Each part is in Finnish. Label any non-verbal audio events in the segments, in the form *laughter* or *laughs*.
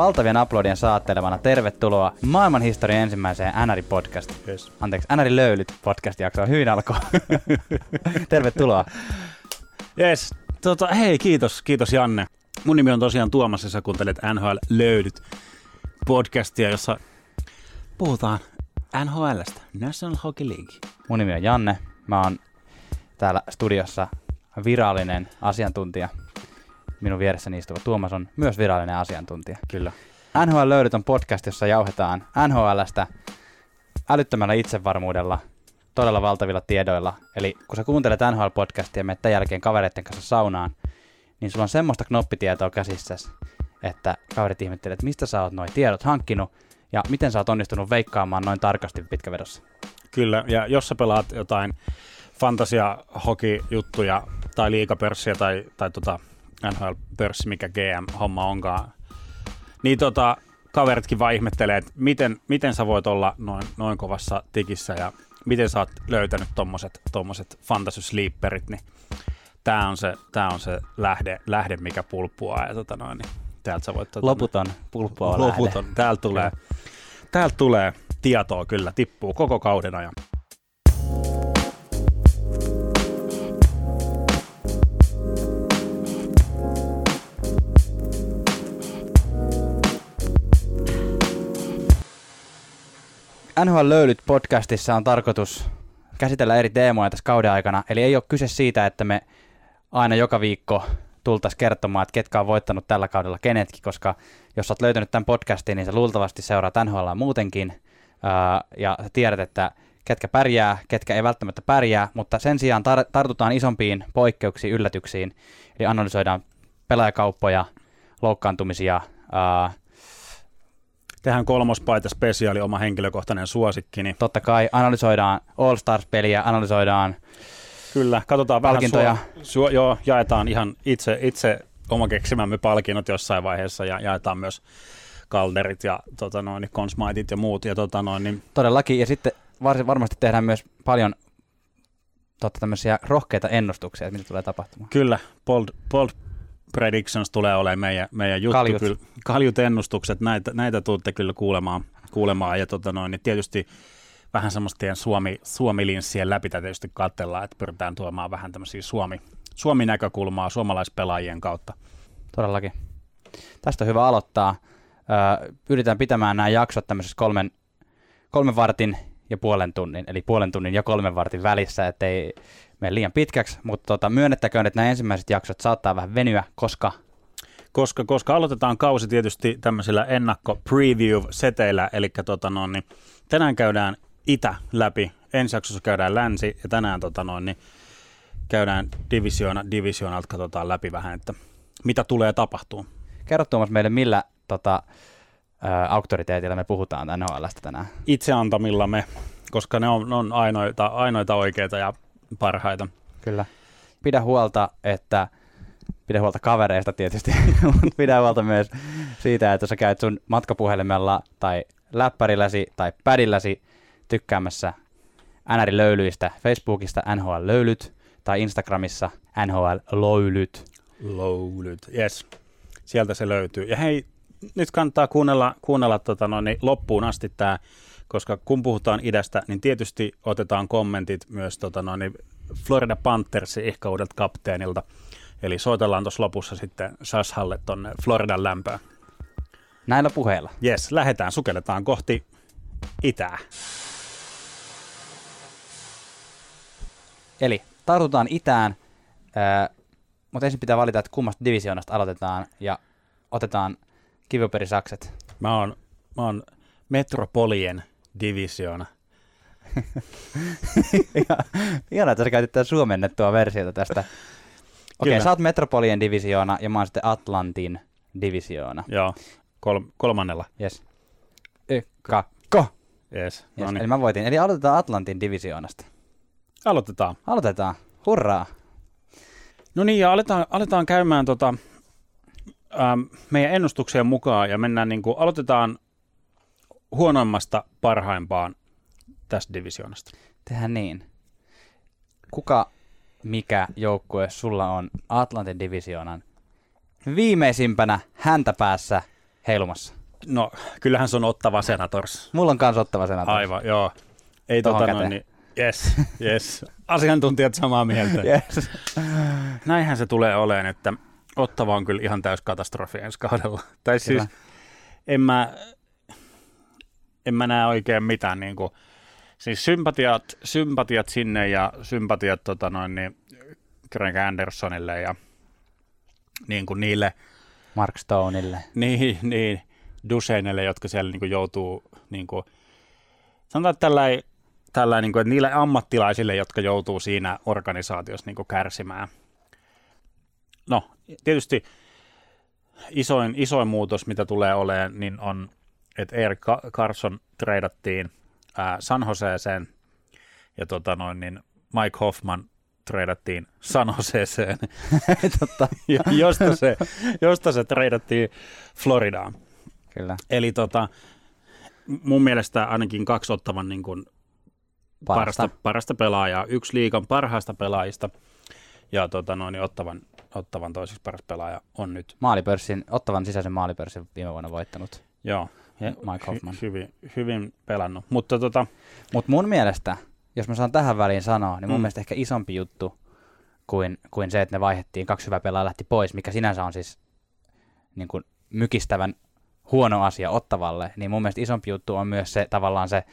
valtavien aplodien saattelevana tervetuloa maailman historian ensimmäiseen NRI podcast. Yes. Anteeksi, NRI löylyt podcast jaksoa. Hyvin alkoi. *laughs* tervetuloa. Yes. Tota, hei, kiitos, kiitos Janne. Mun nimi on tosiaan Tuomas ja sä kuuntelet NHL Löydyt podcastia, jossa puhutaan NHLstä, National Hockey League. Mun nimi on Janne. Mä oon täällä studiossa virallinen asiantuntija. Minun vieressäni istuva Tuomas on myös virallinen asiantuntija. Kyllä. NHL Löydyt on podcast, jossa jauhetaan NHLstä älyttömällä itsevarmuudella, todella valtavilla tiedoilla. Eli kun sä kuuntelet NHL-podcastia ja menet tämän jälkeen kavereiden kanssa saunaan, niin sulla on semmoista knoppitietoa käsissäsi, että kaverit ihmettelee, että mistä sä oot noin tiedot hankkinut ja miten sä oot onnistunut veikkaamaan noin tarkasti pitkävedossa. Kyllä, ja jos sä pelaat jotain fantasia hockey juttuja tai liikapörssiä tai, tai tota NHL-pörssi, mikä GM-homma onkaan, niin tota, kaveritkin vaan ihmettelee, että miten, miten sä voit olla noin, noin kovassa tikissä ja miten sä oot löytänyt tommoset, tommoset fantasy sleeperit, niin tää on se, tää on se lähde, lähde, mikä pulppuaa ja tota noin, niin täältä sä voit... Tota, Loputon pulppua Loputon. Täältä tulee, täältä tulee tietoa kyllä, tippuu koko kauden ajan. NHL Löylyt podcastissa on tarkoitus käsitellä eri teemoja tässä kauden aikana. Eli ei ole kyse siitä, että me aina joka viikko tultaisiin kertomaan, että ketkä on voittanut tällä kaudella kenetkin, koska jos olet löytänyt tämän podcastin, niin sä luultavasti seuraat NHL muutenkin, ja sä tiedät, että ketkä pärjää, ketkä ei välttämättä pärjää, mutta sen sijaan tar- tartutaan isompiin poikkeuksiin, yllätyksiin, eli analysoidaan pelaajakauppoja, loukkaantumisia, ää, Tehdään kolmospaita spesiaali, oma henkilökohtainen suosikki. Niin totta kai analysoidaan All Stars-peliä, analysoidaan kyllä, katsotaan Palkintoja. vähän. Suo, suo, joo, jaetaan ihan itse, itse oma keksimämme palkinnot jossain vaiheessa ja jaetaan myös kalderit ja tota noin, konsmaitit ja muut. Ja tota noin, niin, Todellakin, ja sitten var- varmasti tehdään myös paljon totta, tämmöisiä rohkeita ennustuksia, että mitä tulee tapahtumaan. kyllä, bold, bold predictions tulee olemaan meidän, meidän juttu. Kaljut. Kyllä, kaljut ennustukset, näitä, näitä tuutte kyllä kuulemaan. kuulemaan ja tota noin, niin tietysti vähän semmoista teidän Suomi, Suomi-linssien läpi tietysti katsellaan, että pyritään tuomaan vähän tämmöisiä Suomi, Suomi-näkökulmaa suomalaispelaajien kautta. Todellakin. Tästä on hyvä aloittaa. Pyritään pitämään nämä jaksot tämmöisessä kolmen, kolmen vartin ja puolen tunnin, eli puolen tunnin ja kolmen vartin välissä, ettei mene liian pitkäksi, mutta tota, myönnettäköön, että nämä ensimmäiset jaksot saattaa vähän venyä, koska koska, koska aloitetaan kausi tietysti tämmöisillä ennakko-preview-seteillä, eli tota noin, niin tänään käydään itä läpi, ensi jaksossa käydään länsi, ja tänään tota noin, niin käydään divisioona, divisioonalta, katsotaan läpi vähän, että mitä tulee tapahtuu. kerro Tuomas meille, millä tota, ö, auktoriteetilla me puhutaan NHLstä tänään. Itse antamillamme, koska ne on, ne on ainoita, ainoita oikeita ja parhaita. Kyllä. Pidä huolta, että pidä huolta kavereista tietysti, *laughs* mutta pidä huolta myös siitä, että sä käyt sun matkapuhelimella tai läppärilläsi tai pädilläsi tykkäämässä NR-löylyistä Facebookista NHL Löylyt tai Instagramissa NHL Löylyt. Yes. Sieltä se löytyy. Ja hei, nyt kannattaa kuunnella, kuunnella tota noin, niin loppuun asti tämä, koska kun puhutaan idästä, niin tietysti otetaan kommentit myös tota noin, niin Florida Panthersin ehkä uudelta kapteenilta. Eli soitellaan tuossa lopussa sitten Sashalle tonne Floridan lämpöön. Näillä puheilla. Yes, lähdetään, sukelletaan kohti itää. Eli tartutaan itään, ää, mutta ensin pitää valita, että kummasta divisioonasta aloitetaan ja otetaan kiviperisakset. Mä oon, mä oon Metropolien divisioona. *laughs* Ihanaa, että sä käytit tätä suomennettua versiota tästä. Okei, Kyllä. sä oot Metropolien divisioona ja mä oon sitten Atlantin divisioona. Joo, kol- kolmannella. Yes. Kakko. Yes. Yes. No Eli niin. mä voitin. Eli aloitetaan Atlantin divisioonasta. Aloitetaan. Aloitetaan. Hurraa. No niin, ja aletaan, aletaan käymään tota, ähm, meidän ennustuksien mukaan ja mennään niin kuin, aloitetaan huonoimmasta parhaimpaan tästä divisioonasta. Tehdään niin. Kuka, mikä joukkue sulla on Atlantin divisioonan viimeisimpänä häntä päässä heilumassa? No, kyllähän se on ottava senators. Mulla on kans ottava senators. Aivan, joo. Ei Tohon tota noin, niin, yes, yes. Asiantuntijat samaa mieltä. Yes. Näinhän se tulee oleen, että Ottava on kyllä ihan täys katastrofi ensi kaudella. Tai Kyllä. siis en mä, en mä näe oikein mitään niin kuin, siis sympatiat, sympatiat sinne ja sympatiat tota noin, niin Greg Andersonille ja niin kuin niille, Mark Stoneille. niin, niin Duseinille, jotka siellä niin kuin joutuu, niin kuin, sanotaan että tällä tällä, niin kuin, että niille ammattilaisille, jotka joutuu siinä organisaatiossa niin kuin kärsimään. No, tietysti isoin, isoin muutos, mitä tulee olemaan, niin on, että Eric Ca- Carson treidattiin ää, San Joseeseen ja tota noin, niin Mike Hoffman treidattiin San Joseeseen, *laughs* Totta. *laughs* ja josta se, josta se treidattiin Floridaan. Kyllä. Eli tota, mun mielestä ainakin kaksi ottavan niin kuin Parasta. parasta, parasta pelaajaa, yksi liikan parhaista pelaajista ja tota, noin, niin ottavan, ottavan toiseksi paras pelaaja on nyt. Maalipörssin, ottavan sisäisen maalipörssin viime vuonna voittanut. Joo, Ja Mike Hoffman. Hy, hyvin, hyvin pelannut, mutta tota, Mutta mun mielestä, jos mä saan tähän väliin sanoa, niin mun Mm. mielestä ehkä isompi juttu kuin, kuin se, että ne vaihdettiin, kaksi hyvää pelaajaa lähti pois, mikä sinänsä on siis niin kuin mykistävän huono asia ottavalle, niin mun mielestä isompi juttu on myös se tavallaan se,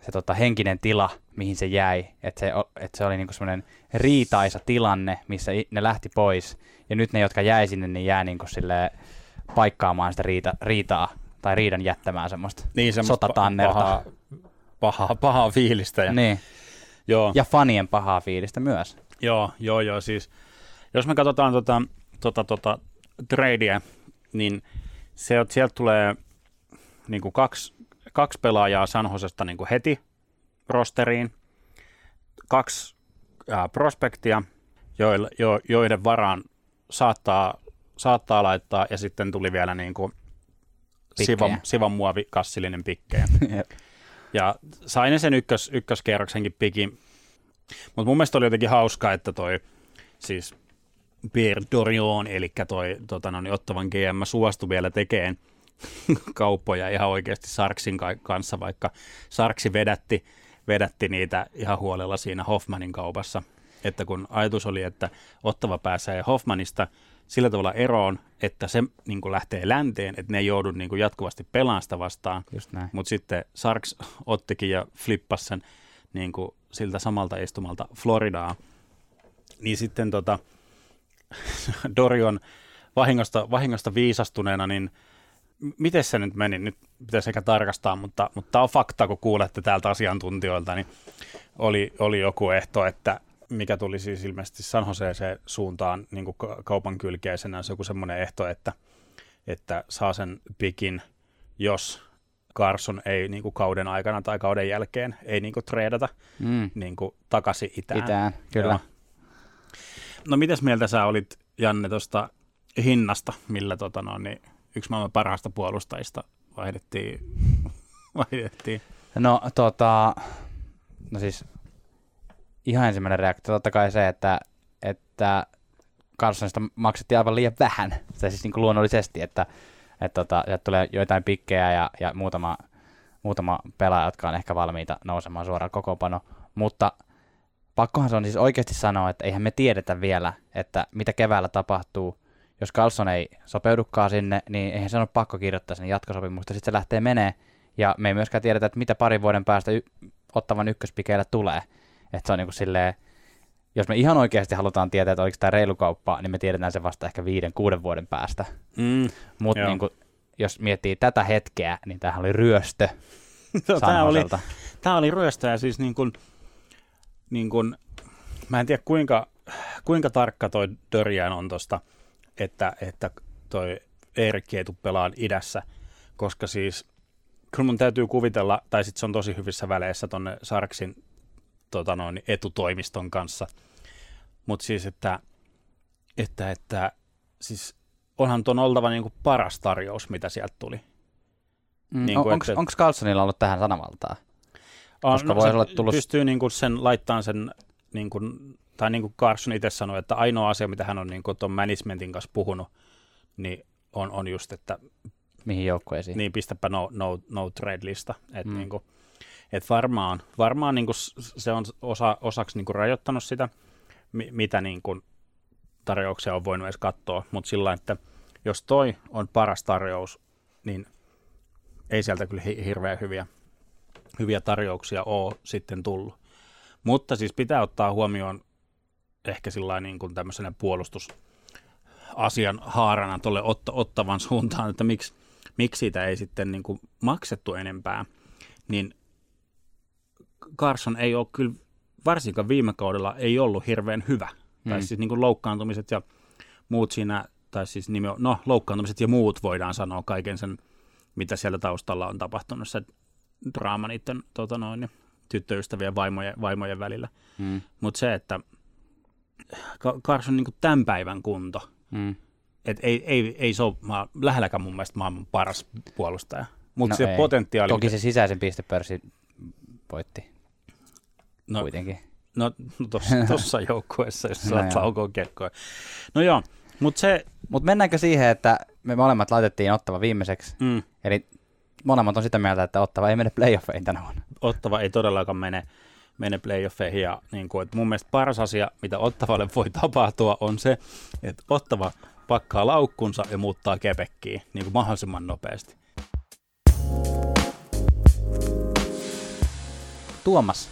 se tota, henkinen tila, mihin se jäi. Että se, et se oli niinku semmoinen riitaisa tilanne, missä ne lähti pois. Ja nyt ne, jotka jäi sinne, niin jää niinku silleen paikkaamaan sitä riita, riitaa tai riidan jättämään semmoista. niin semmoista Sotatannerta. pahaa, pahaa, pahaa fiilistä. Ja, Niin. joo, Ja fanien pahaa fiilistä myös. joo, joo, joo, siis jos me katsotaan tota, tota, tota, tradea, niin se, sieltä tulee niin kuin kaksi, kaksi pelaajaa San Josesta niin kuin heti rosteriin, kaksi ää, prospektia, joille, jo, joiden varaan saattaa, saattaa laittaa, ja sitten tuli vielä niin kuin. Sivan, sivan muovi kassillinen pikkejä. *laughs* Ja sain sen ykkös, ykköskierroksenkin pikin. Mutta mun mielestä oli jotenkin hauska, että toi siis Pierre Dorion, eli toi tota, no, niin ottavan GM, suostui vielä tekemään *laughs* kauppoja ihan oikeasti Sarksin ka- kanssa, vaikka Sarksi vedätti, vedätti niitä ihan huolella siinä Hoffmanin kaupassa. Että kun ajatus oli, että ottava pääsee Hoffmanista sillä tavalla eroon, että se niin kuin lähtee länteen, että ne ei joudu niin kuin jatkuvasti pelaamaan sitä vastaan, mutta sitten Sarks ottikin ja flippasi sen niin kuin siltä samalta istumalta Floridaa. Niin sitten tota, *laughs* Dorion vahingosta, vahingosta viisastuneena, niin miten se nyt meni? Nyt pitäisi ehkä tarkastaa, mutta, mutta tämä on fakta, kun kuulette täältä asiantuntijoilta, niin oli, oli joku ehto, että mikä tuli siis ilmeisesti San Joseeseen suuntaan niin kuin ka- kaupan kylkeisenä, se joku semmoinen ehto, että, että saa sen pikin, jos Carson ei niin kuin kauden aikana tai kauden jälkeen ei niin kuin treidata Mm. niin kuin takaisin itään. Itään, kyllä. Joo. No mitäs mieltä sä olit, Janne, tuosta hinnasta, millä tota, no, niin, yksi maailman parhaista puolustajista vaihdettiin? *laughs* vaihdettiin. No tota, no siis ihan ensimmäinen reaktio totta kai se, että, että Carsonista maksettiin aivan liian vähän. Se siis niin kuin luonnollisesti, että, että tota, sieltä tulee joitain pikkejä ja, ja muutama, muutama pelaaja, jotka on ehkä valmiita nousemaan suoraan kokoonpano. Mutta pakkohan se on siis oikeasti sanoa, että eihän me tiedetä vielä, että mitä keväällä tapahtuu. Jos Carlson ei sopeudukaan sinne, niin eihän se ole pakko kirjoittaa sinne jatkosopimusta. Sitten se lähtee menee ja me ei myöskään tiedetä, että mitä parin vuoden päästä y- ottavan ykköspikeillä tulee. Että se on niin kuin silleen, jos me ihan oikeasti halutaan tietää, että oliko tämä reilu kauppa, niin me tiedetään se vasta ehkä viiden, kuuden vuoden päästä. Mm. Mutta Joo. niin kuin, jos miettii tätä hetkeä, niin tämähän oli ryöstö *laughs* No, tämä, oli, tämä oli ryöstäjä siis niin kuin, niin kuin, mä en tiedä kuinka, kuinka tarkka toi Dörjään on tosta, että, että toi Eerikki ei pelaan idässä, koska siis kyllä mun täytyy kuvitella, tai sitten se on tosi hyvissä väleissä tonne Sarksin tota noin, etutoimiston kanssa, mutta siis, että, että, että siis onhan ton oltava niin kuin paras tarjous, mitä sieltä tuli. Mm, Niin on, onko, että- onko Carlsonilla ollut tähän sanavaltaa? On, Koska voisi se olla tullut- Pystyy niin kuin sen laittamaan sen, niin kuin, tai niin kuin Carson itse sanoi, että ainoa asia, mitä hän on niin kuin tuon managementin kanssa puhunut, niin on, on just, että mihin joukkueisiin. Niin, pistäpä no, no, no trade-lista. Et mm. niinku, et varmaan, varmaan niinku se on osa, osaksi niinku rajoittanut sitä, mi, mitä niinku tarjouksia on voinut edes katsoa, mutta sillä että jos toi on paras tarjous, niin ei sieltä kyllä hirveän hyviä, hyviä tarjouksia ole sitten tullut. Mutta siis pitää ottaa huomioon ehkä sillä niin kuin tämmöisenä puolustusasian haarana tuolle otta, ottavan suuntaan, että miksi, miksi siitä ei sitten niin kuin maksettu enempää, niin Carson ei ole kyllä, varsinkaan viime kaudella ei ollut hirveän hyvä. Mm. Tai siis niin kuin loukkaantumiset ja muut siinä, tai siis nimi, no loukkaantumiset ja muut voidaan sanoa kaiken sen, mitä siellä taustalla on tapahtunut, se draama niiden tota noin, tyttöystävien vaimojen, vaimojen välillä. Mm. Mutta se, että Carson niin tämän päivän kunto, mm. et ei, ei, ei se ole lähelläkään mun mielestä maailman paras puolustaja. Mutta no se ei. potentiaali... Toki se sisäisen pistepörssi voitti no, kuitenkin. No, no tuossa *laughs* joukkueessa, jos no saat laukoa kekkoa. No joo, mutta se... Mutta mennäänkö siihen, että me molemmat laitettiin Ottava viimeiseksi, mm. eli molemmat on sitä mieltä, että Ottava ei mene playoffeihin tänä vuonna. Ottava ei todellakaan mene, mene playoffeihin. Ja niin kuin, että mun mielestä paras asia, mitä Ottavalle voi tapahtua, on se, että Ottava pakkaa laukkunsa ja muuttaa kepekkiin niin kuin mahdollisimman nopeasti. Tuomas,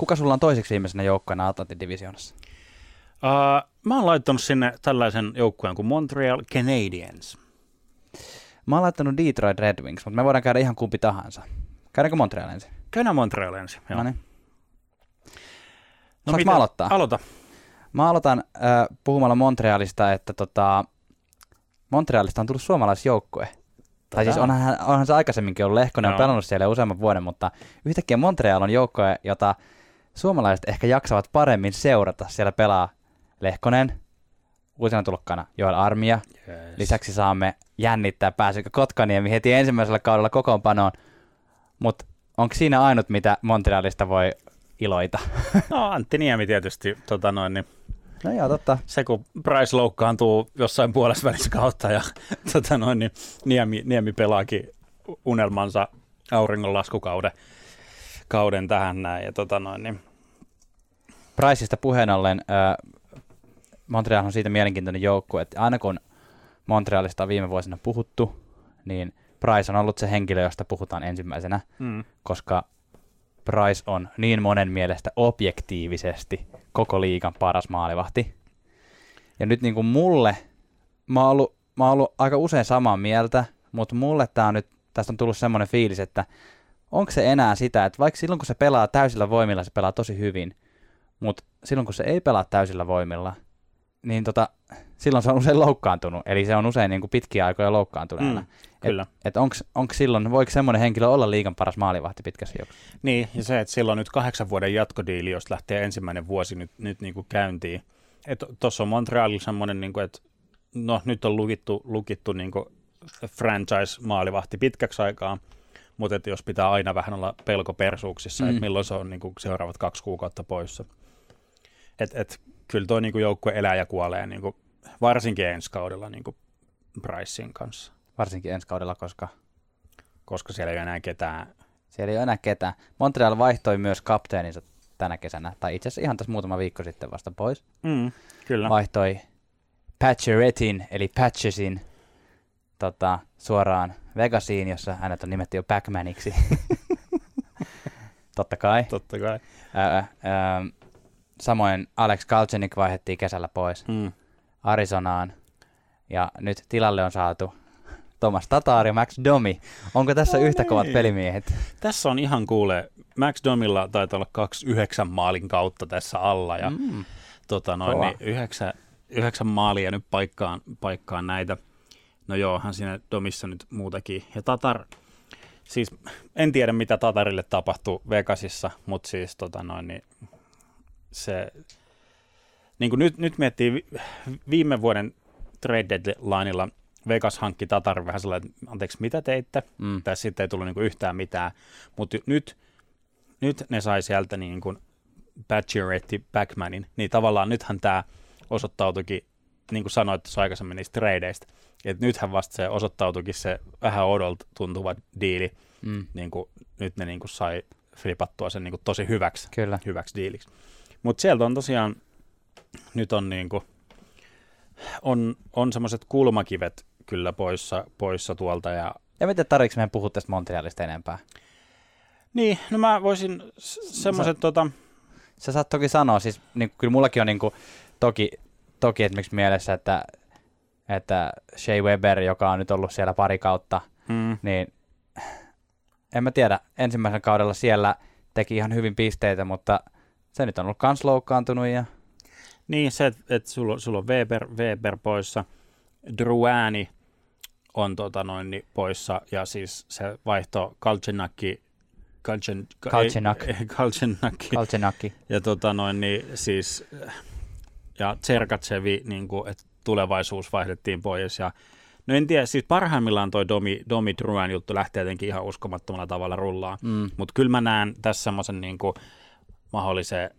kuka sulla on toiseksi viimeisenä joukkueena Atlantin divisioonassa? Uh, mä oon laittanut sinne tällaisen joukkueen kuin Montreal Canadiens. Mä oon laittanut Detroit Red Wings, mutta me voidaan käydä ihan kumpi tahansa. Käydäänkö Montreal ensin? Käydään Montreal ensin, joo. No niin. No mä aloittaa? Aloita. Mä aloitan äh, puhumalla Montrealista, että tota, Montrealista on tullut suomalaisjoukkue. Tai siis onhan, onhan se aikaisemminkin ollut, Lehkonen on pelannut siellä useamman vuoden, mutta yhtäkkiä Montreal on joukkue, jota suomalaiset ehkä jaksavat paremmin seurata. Siellä pelaa Lehkonen, uusina tulokkana Joel Armia. Yes. Lisäksi saamme jännittää, pääsikö Kotkaniemi heti ensimmäisellä kaudella kokoonpanoon. Mutta onko siinä ainut, mitä Montrealista voi iloita? No Antti Niemi tietysti. Tota noin, niin No joo, totta. Se kun Price loukkaantuu jossain puolessa välissä kautta ja tota noin, niin Niemi, Niemi pelaakin unelmansa auringonlaskukauden kauden tähän näin. Ja tota noin, niin. Priceista puheen ollen, äh, Montreal on siitä mielenkiintoinen joukkue, että aina kun Montrealista on viime vuosina puhuttu, niin Price on ollut se henkilö, josta puhutaan ensimmäisenä, mm. koska Price on niin monen mielestä objektiivisesti koko liigan paras maalivahti. Ja nyt niin kuin mulle, mä oon, ollut, mä oon ollut aika usein samaa mieltä, mutta mulle tää on nyt, tästä on tullut semmoinen fiilis, että onko se enää sitä, että vaikka silloin kun se pelaa täysillä voimilla, se pelaa tosi hyvin, mutta silloin kun se ei pelaa täysillä voimilla, niin tota, silloin se on usein loukkaantunut, eli se on usein niin kuin pitkiä aikoja loukkaantuneena. Mm, kyllä. Et, et onko silloin, voiko semmoinen henkilö olla liikan paras maalivahti pitkässä juoksussa? Niin, ja se, että silloin nyt kahdeksan vuoden jatkodiili, jos lähtee ensimmäinen vuosi nyt, nyt niin kuin käyntiin. Tuossa on Montrealilla semmoinen, niin kuin, että no nyt on lukittu, lukittu niin kuin franchise-maalivahti pitkäksi aikaa, mutta että jos pitää aina vähän olla pelko persuuksissa, mm. että milloin se on niin kuin seuraavat kaksi kuukautta poissa. Et, et, kyllä tuo niin joukkue elää ja kuolee niin kuin, varsinkin ensi kaudella niin kuin Pricein kanssa. Varsinkin ensi kaudella, koska? Koska siellä ei ole enää ketään. Siellä ei ole enää ketään. Montreal vaihtoi myös kapteeninsa tänä kesänä, tai itse asiassa ihan tässä muutama viikko sitten vasta pois. Mm, kyllä. Vaihtoi Patcheretin, eli Patchesin, tota, suoraan Vegasiin, jossa hänet on nimetty jo Pac-Maniksi. *laughs* Totta kai. Totta kai. Ää, ää, samoin Alex Galchenik vaihdettiin kesällä pois mm. Arizonaan. Ja nyt tilalle on saatu Thomas Tatar ja Max Domi. Onko tässä no yhtä niin. kovat pelimiehet? Tässä on ihan kuule. Max Domilla taitaa olla kaksi yhdeksän maalin kautta tässä alla. Ja mm. tota noin, niin yhdeksän, yhdeksän maalia nyt paikkaan, paikkaan näitä. No joo, hän siinä Domissa nyt muutakin. Ja Tatar, siis en tiedä mitä Tatarille tapahtui Vegasissa, mutta siis tota noin, niin se, niin kuin nyt, nyt miettii viime vuoden trade deadlineilla Vegas hankki Tatar vähän sellainen, että anteeksi, mitä teitte? Mm. Tässä sitten ei tullut niin kuin yhtään mitään. Mutta nyt, nyt ne sai sieltä niin kuin Badgeretti Backmanin, niin tavallaan nythän tämä osoittautuikin niin kuin sanoit tuossa aikaisemmin niistä tradeista, että nythän vasta se osoittautuikin se vähän odolta tuntuva diili, Mm. niin kuin, nyt ne niin kuin sai flipattua sen niin kuin tosi hyväksi, Kyllä. hyväksi diiliksi. Mutta sieltä on tosiaan, nyt on niin kuin, on, on semmoiset kulmakivet kyllä poissa, poissa tuolta ja Ja miten tarvitsen meidän puhua tästä Montrealista enempää? niin, no mä voisin semmoiset tota, Sä saat toki sanoa, siis niin, kyllä mullakin on niin kuin, toki, toki esimerkiksi mielessä, että, että Shea Weber, joka on nyt ollut siellä pari kautta, mm, niin en mä tiedä, ensimmäisen kaudella siellä teki ihan hyvin pisteitä, mutta se nyt on ollut kans loukkaantunut ja Niin, se, että et sulla, sulla on Weber, Weber poissa, Druani on tota noin, niin poissa, ja siis se vaihto Kalchenakki, Kalchen, Kalchenak. ei- *laughs* Kalchenakki, Kalchenakki. ja tota noin, niin siis, ja Tserkatsevi, niin kuin, että tulevaisuus vaihdettiin pois, ja No en tiedä, siis parhaimmillaan toi Domi, Domi Druan juttu lähtee jotenkin ihan uskomattomalla tavalla rullaan. Mm. Mutta kyllä mä näen tässä semmoisen niin mahdollisen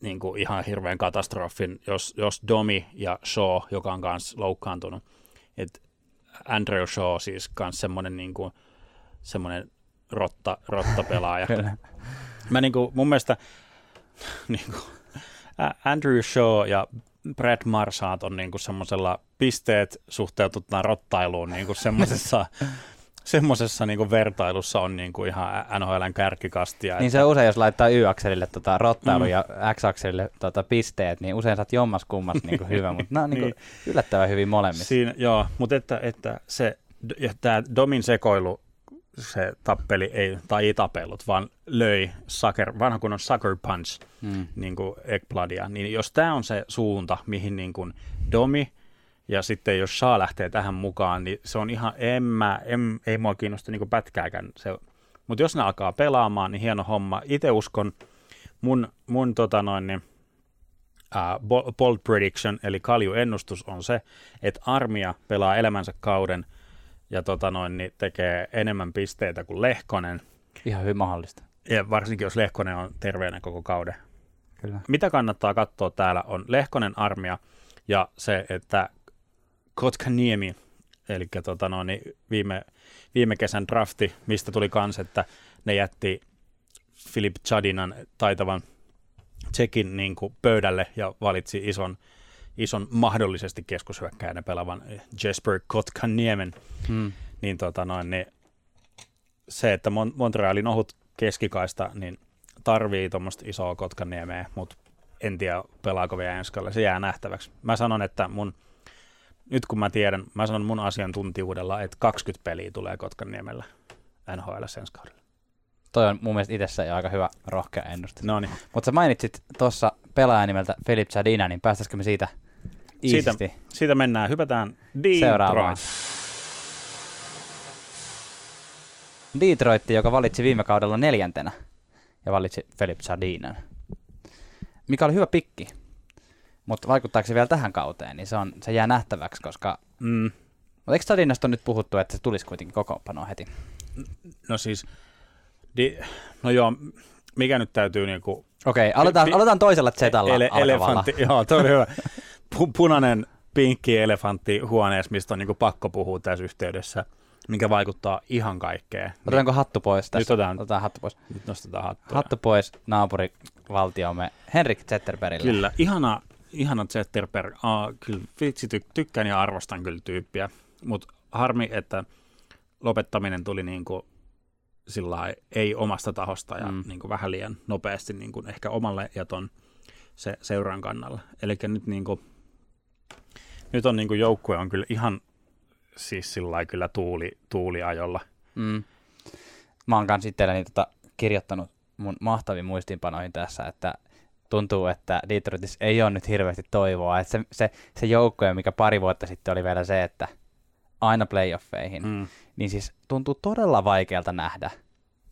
niin kuin ihan hirveän katastrofin, jos, jos Domi ja Shaw, joka on myös loukkaantunut, että Andrew Shaw siis myös semmoinen niin kuin, semmoinen rotta, rottapelaaja. Mä niin kuin, mun mielestä niin kuin, Andrew Shaw ja Brad Marsaat on niin kuin semmoisella pisteet suhteutettuna rottailuun niin kuin semmoisessa semmoisessa niin vertailussa on niin kuin ihan NHLn kärkikastia. Niin se usein, jos laittaa Y-akselille tota, rottailu mm. ja X-akselille tota, pisteet, niin usein saat jommas kummas *laughs* niin hyvä, mutta nämä on niin Niin. yllättävän hyvin molemmissa. Siinä, joo, mutta että, että se, tämä Domin sekoilu, se tappeli, ei, tai ei tapellut, vaan löi sucker, vanha kunnon sucker punch, Mm. niin kuin Ekbladia, niin jos tämä on se suunta, mihin niin kuin Domi ja sitten jos Shaw lähtee tähän mukaan, niin se on ihan, en mä, en, ei mua kiinnosta niin pätkääkään. Se, mutta jos ne alkaa pelaamaan, niin hieno homma. Itse uskon, mun, mun tota noin, niin, uh, bold prediction, eli kaljuennustus on se, että armia pelaa elämänsä kauden ja tota noin, niin tekee enemmän pisteitä kuin Lehkonen, Ihan hyvin mahdollista. ja varsinkin jos Lehkonen on terveenä koko kauden. Kyllä. Mitä kannattaa katsoa täällä on Lehkonen armia ja se, että Kotkaniemi, eli tota no, niin viime, viime kesän drafti, mistä tuli kans, että ne jätti Filip Chadinan taitavan tsekin niin kuin pöydälle ja valitsi ison, ison mahdollisesti keskushyökkäjänä pelaavan Jesper Kotkaniemen, Mm. niin, tota noin, niin se, että Mon- Montrealin ohut keskikaista, niin tarvii tuommoista isoa Kotkaniemeä, mutta en tiedä pelaako vielä ensi. Se jää nähtäväksi. Mä sanon, että mun, nyt kun mä tiedän, mä sanon mun asiantuntijuudella, että 20 peliä tulee Kotkaniemellä NHL ensi kaudella. Toi on mun mielestä itsessään jo aika hyvä rohkea ennuste. No niin, Mutta sä mainitsit tuossa pelaajan nimeltä Philip Zadina, niin päästäisikö me siitä Siitä- iisisti siitä mennään. Hypätään seuraavaan? Detroit. Detroit, joka valitsi viime kaudella neljäntenä ja valitsi Philip Sardinan. Mikä oli hyvä pikki, mutta vaikuttaako se vielä tähän kauteen, niin se, on, se jää nähtäväksi, koska... Mm, Mutta eikö Sardinasta on nyt puhuttu, että se tulisi kuitenkin kokoonpanoon heti? no siis, di, no joo, mikä nyt täytyy niinku Okei, aloitetaan, Pi- aloitetaan toisella zetalla Ele- elefantti, joo, toi oli hyvä. Pu- punainen pinkki elefantti huoneessa, mistä on niinku pakko puhua tässä yhteydessä, mikä vaikuttaa ihan kaikkeen. Otetaanko hattu pois tässä? Nyt otetaan. otetaan hattu pois. Nyt nostetaan hattua. Hattu pois naapurivaltiomme Henrik Zetterbergille. Kyllä, ihana, ihana Zetterberg. Aa, kyllä vitsi, ty- tykkään ja arvostan kyllä tyyppiä, mutta harmi, että lopettaminen tuli niinku sillä lailla ei omasta tahosta ja Mm. mm. niinku vähän liian nopeasti niinku ehkä omalle ja ton se, seuran kannalla. Eli nyt, niinku, nyt on niinku joukkue on kyllä ihan siis sillä kyllä tuuli, tuuliajolla. Mm. Mä oon kans itselleni tota kirjoittanut mun mahtaviin muistiinpanoihin tässä, että tuntuu, että Detroitissa ei ole nyt hirveästi toivoa. Että se, se, se joukkoja, mikä pari vuotta sitten oli vielä se, että aina playoffeihin, mm. Niin siis tuntuu todella vaikealta nähdä,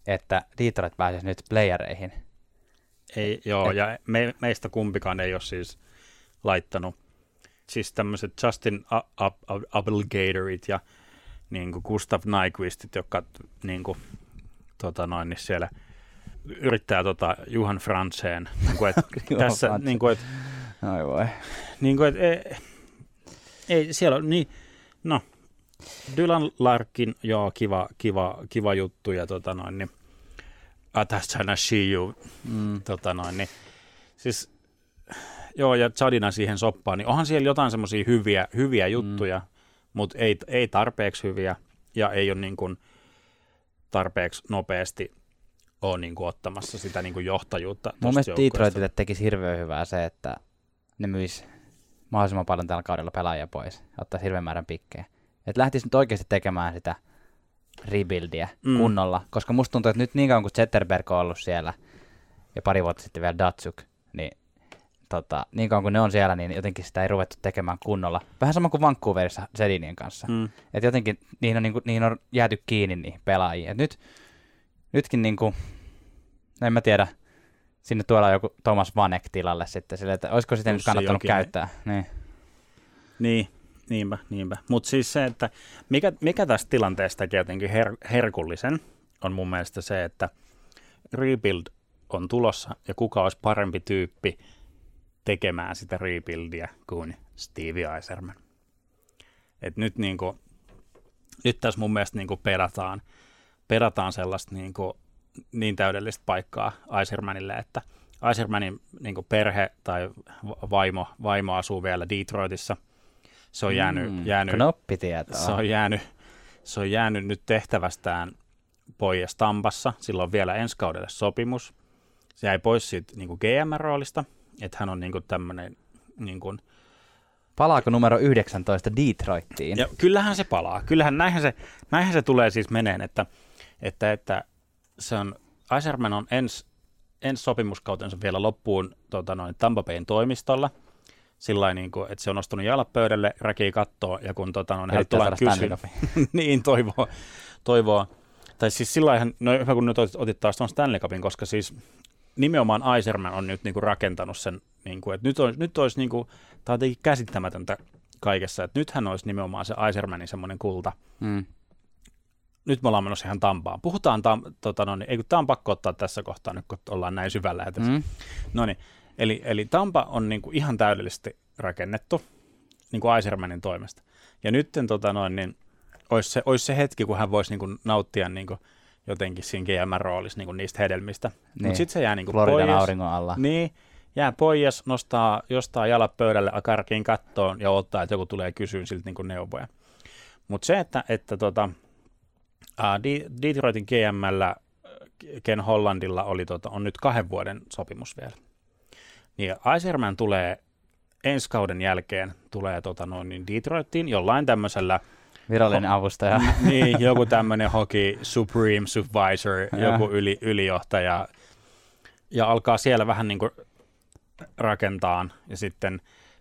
että Detroit pääsisi nyt playereihin. Ei, joo, Et- ja me, meistä kumpikaan ei ole siis laittanut siis tämmöiset Justin Abelgatorit ja niin kuin Gustav Nyquistit, jotka niin kuin, tota noin, niin siellä yrittää tota Juhan Franzeen, niin kuin, et, Johan *laughs* tässä, niin kuin, et, Ai voi. niin kuin, et, e, Ei, siellä on, niin, no, Dylan Larkin, joo, kiva, kiva, kiva juttu, ja tota noin, niin, Atashana Shiyu, mm. tota noin, niin, siis, joo, ja Chadina siihen soppaan, niin onhan siellä jotain semmoisia hyviä, hyviä juttuja, mm. mutta ei, ei tarpeeksi hyviä, ja ei ole niin kuin tarpeeksi nopeasti ole niin kuin ottamassa sitä niin kuin johtajuutta. Mun mielestä Detroitille tekisi hirveän hyvää se, että ne myisi mahdollisimman paljon tällä kaudella pelaajia pois ja ottaisi hirveän määrän pikkejä. Että lähtisi nyt oikeasti tekemään sitä rebuildia mm. kunnolla, koska musta tuntuu, että nyt niin kauan kuin Zetterberg on ollut siellä ja pari vuotta sitten vielä Datsuk, niin tota, niin kauan kuin ne on siellä, niin jotenkin sitä ei ruvettu tekemään kunnolla. Vähän sama kuin Vancouverissa Zedinien kanssa. Mm. Että jotenkin niihin on, niin kuin, niihin on jääty kiinni niihin pelaajiin. Et nyt, nytkin niin kuin, en mä tiedä, sinne tuolla joku Thomas Vanek tilalle sitten, sille, että olisiko sitä nyt kannattanut jokin. käyttää. Niin. niin, niinpä, niinpä. Mutta siis se, että mikä, mikä tästä tilanteesta tekee jotenkin her- herkullisen, on mun mielestä se, että rebuild on tulossa ja kuka olisi parempi tyyppi tekemään sitä rebuildia kuin Stevie Eiserman. Et nyt, niin kuin, nyt tässä mun mielestä niin kuin perataan, sellaista niin, kuin, niin täydellistä paikkaa Eisermanille, että Eisermanin niin kuin perhe tai vaimo, vaimo asuu vielä Detroitissa. Se on jäänyt, mm, jäänyt, se on jäänyt, se on jäänyt nyt tehtävästään pois Tampassa. Sillä on vielä ensi kaudelle sopimus. Se jäi pois siitä niin GM-roolista – että hän on niinku tämmöinen... Niinku, Palaako numero 19 Detroittiin? Ja kyllähän se palaa. Kyllähän näinhän se, näinhän se tulee siis meneen, että, että, että se on, Iserman on ens, ensi sopimuskautensa vielä loppuun tota noin, Tampa Bayn toimistolla. Sillä niin kuin, että se on nostunut jalat pöydälle, räkii kattoo, ja kun tota, noin, hän tulee kysyä, *laughs* niin toivoo, toivoo. Tai siis sillä no hyvä kun nyt otit taas tuon Stanley Cupin, koska siis nimenomaan Eiserman on nyt niinku rakentanut sen, niinku, että nyt olisi, nyt olisi niinku, tämä on jotenkin käsittämätöntä kaikessa, että nythän olisi nimenomaan se Eisermanin semmoinen kulta. Mm. Nyt me ollaan menossa ihan Tampaan. Puhutaan, tam, tota, no niin, ei kun tämä on pakko ottaa tässä kohtaa nyt, kun ollaan näin syvällä. Mm. No niin, eli, eli Tampa on niinku ihan täydellisesti rakennettu niin kuin Eisermanin toimesta. Ja nyt tota noin, niin, olisi, se, olisi se hetki, kun hän voisi niin kuin, nauttia niin kuin, jotenkin siinä GM-roolissa niin niistä hedelmistä. Niin. Mutta sitten se jää niin kuin Floridan pois. auringon alla. Niin, jää pois, nostaa jostain jalat pöydälle, akarkiin kattoon ja ottaa, että joku tulee kysyä siltä niin kuin neuvoja. Mutta se, että, että tota, uh, Detroitin GMllä Ken Hollandilla oli, tota, on nyt kahden vuoden sopimus vielä. Niin Iserman tulee ensi kauden jälkeen tulee tota, noin, niin Detroitiin jollain tämmöisellä – Virallinen avustaja. *laughs* niin, joku tämmöinen hockey supreme supervisor, joku yli, ylijohtaja. Ja alkaa siellä vähän niin kuin rakentaa ja sitten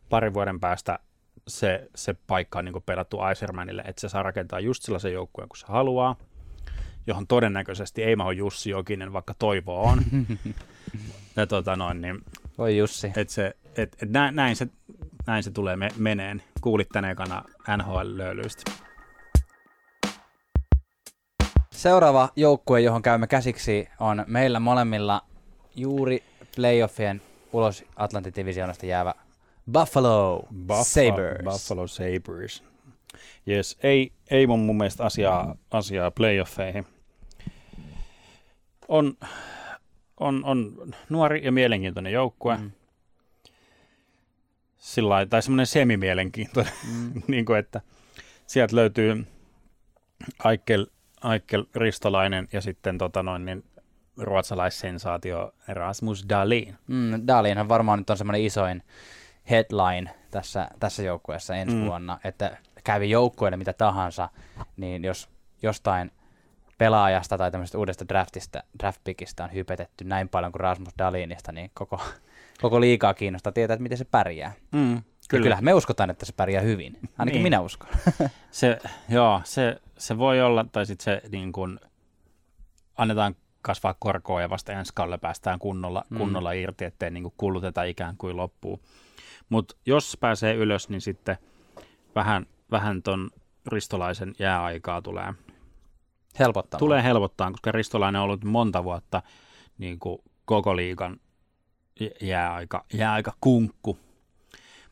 parin vuoden päästä se, se paikka on niin kuin pelattu Isermanille, että se saa rakentaa just sellaisen joukkueen, kun se haluaa, johon todennäköisesti ei mahu Jussi Jokinen, vaikka toivo on. *laughs* ja tota noin, niin, Voi Jussi. Et se, et, et näin, näin, se, näin se tulee me, meneen. Kuulit tänne ekana NHL-löylyistä. Seuraava joukkue, johon käymme käsiksi, on meillä molemmilla juuri playoffien ulos Atlantin divisioonasta jäävä Buffalo Buff- Sabres. Buffalo Sabres. Yes, ei, ei mun, mun mielestä asiaa, asiaa playoffeihin. On, on, on nuori ja mielenkiintoinen joukkue. Mm. Sillä tai semmoinen semimielenkiintoinen, mm. *laughs* niin kuin, että sieltä löytyy Aikkel Aikkel Ristolainen ja sitten tota noin, niin ruotsalaissensaatio Erasmus Dahlin. Mm, Dahlinhan varmaan nyt on semmoinen isoin headline tässä, tässä joukkueessa ensi mm. vuonna, että kävi joukkueelle mitä tahansa, niin jos jostain pelaajasta tai tämmöisestä uudesta draftista, draftpickistä on hypetetty näin paljon kuin Rasmus Dalinista, niin koko, koko liikaa kiinnostaa tietää, että miten se pärjää. Mm, kyllä. kyllähän me uskotaan, että se pärjää hyvin. Ainakin niin. minä uskon. *laughs* se, joo, se, se voi olla, tai sitten se niin kun, annetaan kasvaa korkoa ja vasta ensi kaudella päästään kunnolla, mm. kunnolla irti, ettei niin kuluteta ikään kuin loppuu. Mutta jos pääsee ylös, niin sitten vähän, vähän ton ristolaisen jääaikaa tulee. Helpottaa. Tulee helpottaa, koska ristolainen on ollut monta vuotta niin kuin koko liigan jääaika, jääaika kunkku.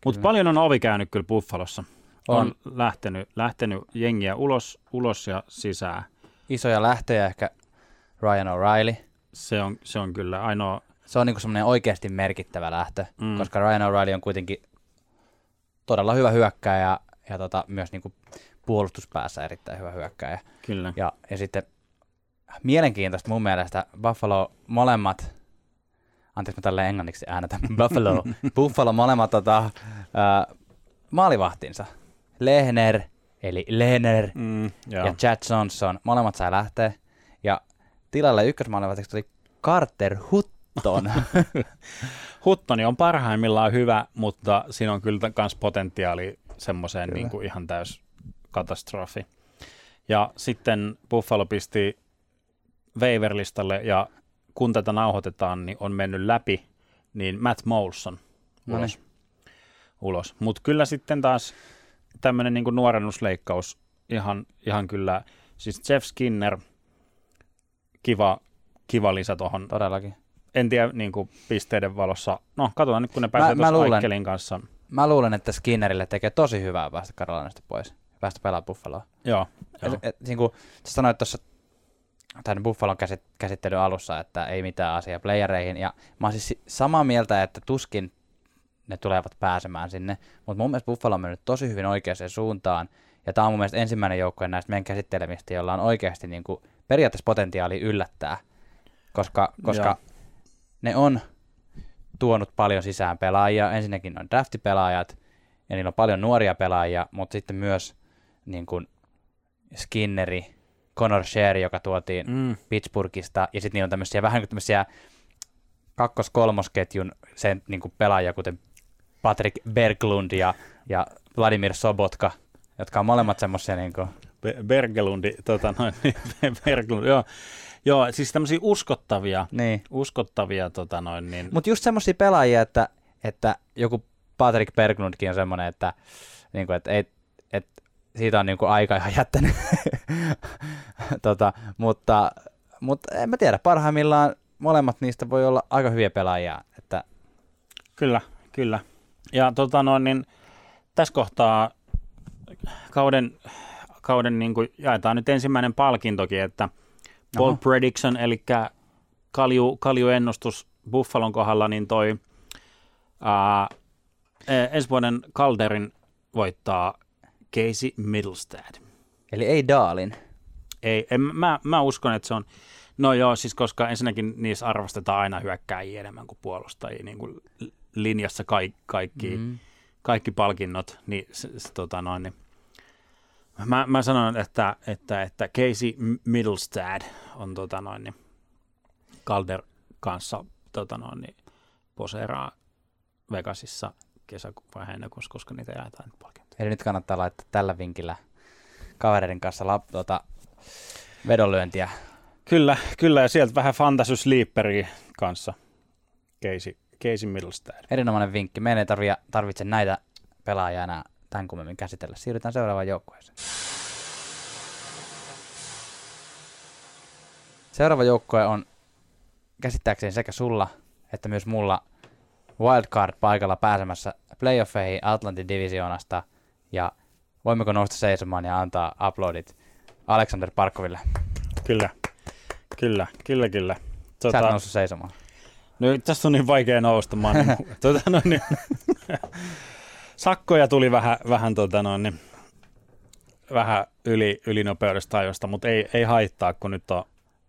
Mutta paljon on ovi käynyt kyllä Buffalossa. on, On. lähtenyt, lähtenyt jengiä ulos, ulos ja sisään. Isoja lähtöjä ehkä Ryan O'Reilly. Se on, se on kyllä ainoa, Se on niinku semmoinen oikeasti merkittävä lähtö, Mm. koska Ryan O'Reilly on kuitenkin todella hyvä hyökkääjä ja, ja tota, myös niinku puolustuspäässä erittäin hyvä hyökkääjä. kyllä. Ja, ja sitten mielenkiintoista mun mielestä Buffalo molemmat, anteeksi mä tälle englanniksi äänetän, *laughs* Buffalo, Buffalo molemmat tota, ää, maalivahtinsa. Lehner, eli Lehner Mm, ja. ja Chad Johnson, molemmat sai lähteä. Ja tilalle ykkösmaalivahtiksi tuli Carter Hutton. *laughs* Huttoni on parhaimmillaan hyvä, mutta siinä on kyllä myös potentiaali semmoiseen niin kuin ihan täys katastrofi. Ja sitten Buffalo pisti waiver-listalle ja kun tätä nauhoitetaan, niin on mennyt läpi, niin Matt Molson Noniin. ulos. ulos. Mutta kyllä sitten taas tämmöinen niin nuorennusleikkaus ihan, ihan kyllä, siis Jeff Skinner, kiva, kiva lisä tuohon Todellakin. En tiedä niin kuin pisteiden valossa. No, katsotaan nyt, kun ne pääsee mä tuossa luulen- Aikkelin kanssa. Mä luulen, että Skinnerille tekee tosi hyvää päästä Carolinasta pois. Päästä pelaamaan Buffaloa. Joo, joo. Et, et, niin kuin sä sanoit tuossa tämän Buffalon käsit, käsittelyn alussa, että ei mitään asiaa playereihin. Ja mä oon siis si- samaa mieltä, että tuskin ne tulevat pääsemään sinne. Mutta mun mielestä Buffalo on mennyt tosi hyvin oikeaan suuntaan. Ja tämä on mun mielestä ensimmäinen joukkue näistä meidän käsittelemistä, jolla on oikeasti niin kuin periaatteessa potentiaali yllättää. Koska, koska Joo. Ne on tuonut paljon sisään pelaajia. Ensinnäkin on draftipelaajat, ja niillä on paljon nuoria pelaajia, mutta sitten myös niin kuin Skinneri, Connor Sherry, joka tuotiin Mm, Pittsburghista, ja sitten niillä on tämmöisiä vähän kuin tämmöisiä kakkos-kolmosketjun sen niin kuin pelaajia, kuten Patrick Berglund ja, ja Vladimir Sobotka, jotka on molemmat semmoisia niin kuin, Be- Bergelundi, tota noin, *laughs* Berglund, joo. Joo, siis tämmöisiä uskottavia, niin. uskottavia tota noin, niin, Mutta just semmoisia pelaajia, että, että joku Patrick Berglundkin on semmoinen, että, niin kuin, että, ei, että siitä on niin kuin aika ihan jättänyt. *laughs* tota, mutta, mutta en mä tiedä, parhaimmillaan molemmat niistä voi olla aika hyviä pelaajia. Että, kyllä, kyllä. Ja tota noin, niin tässä kohtaa kauden, kauden niin kuin jaetaan nyt ensimmäinen palkintokin, että Ball. Prediction, eli kalju, kaljuennustus Buffalon kohdalla, niin toi ää, e- ensi vuoden Calderin voittaa Casey Middlestad. eli ei Daalin. Ei, en, mä, mä uskon, että se on, no joo, siis koska ensinnäkin niissä arvostetaan aina hyökkääjiä enemmän kuin puolustajia, niin kuin linjassa kaikki, kaikki. Mm. kaikki palkinnot, niin, se, se, tota noin, niin mä, mä sanon, että, että, että Casey Middlestad on tota noin, niin Calder kanssa tota noin, niin poseeraa Vegasissa kesäku- vai heinäkuussa, koska niitä jaetaan nyt palkintoja. Eli nyt kannattaa laittaa tällä vinkillä kavereiden kanssa lap, tota, vedonlyöntiä. Kyllä, kyllä, ja sieltä vähän Fantasy Sleeperia kanssa. Casey, Casey Middlestad. Erinomainen vinkki. Meidän ei tarvitse näitä pelaajia enää tämän kummemmin käsitellä. Siirrytään seuraavaan joukkueeseen. Seuraava joukkue on käsittääkseni sekä sulla että myös mulla wildcard paikalla pääsemässä playoffeihin Atlantin divisioonasta. Ja voimmeko nousta seisomaan ja antaa uploadit Alexander Parkoville? Kyllä, kyllä, kyllä, kyllä. Sä et Tota, noussut seisomaan. no, tässä on niin vaikea nousta. Mä oon niin, *laughs* tota, no, niin, sakkoja tuli vähän, vähän, tota, no, niin, vähän yli, ylinopeudesta ajosta, mutta ei, ei haittaa, kun nyt on,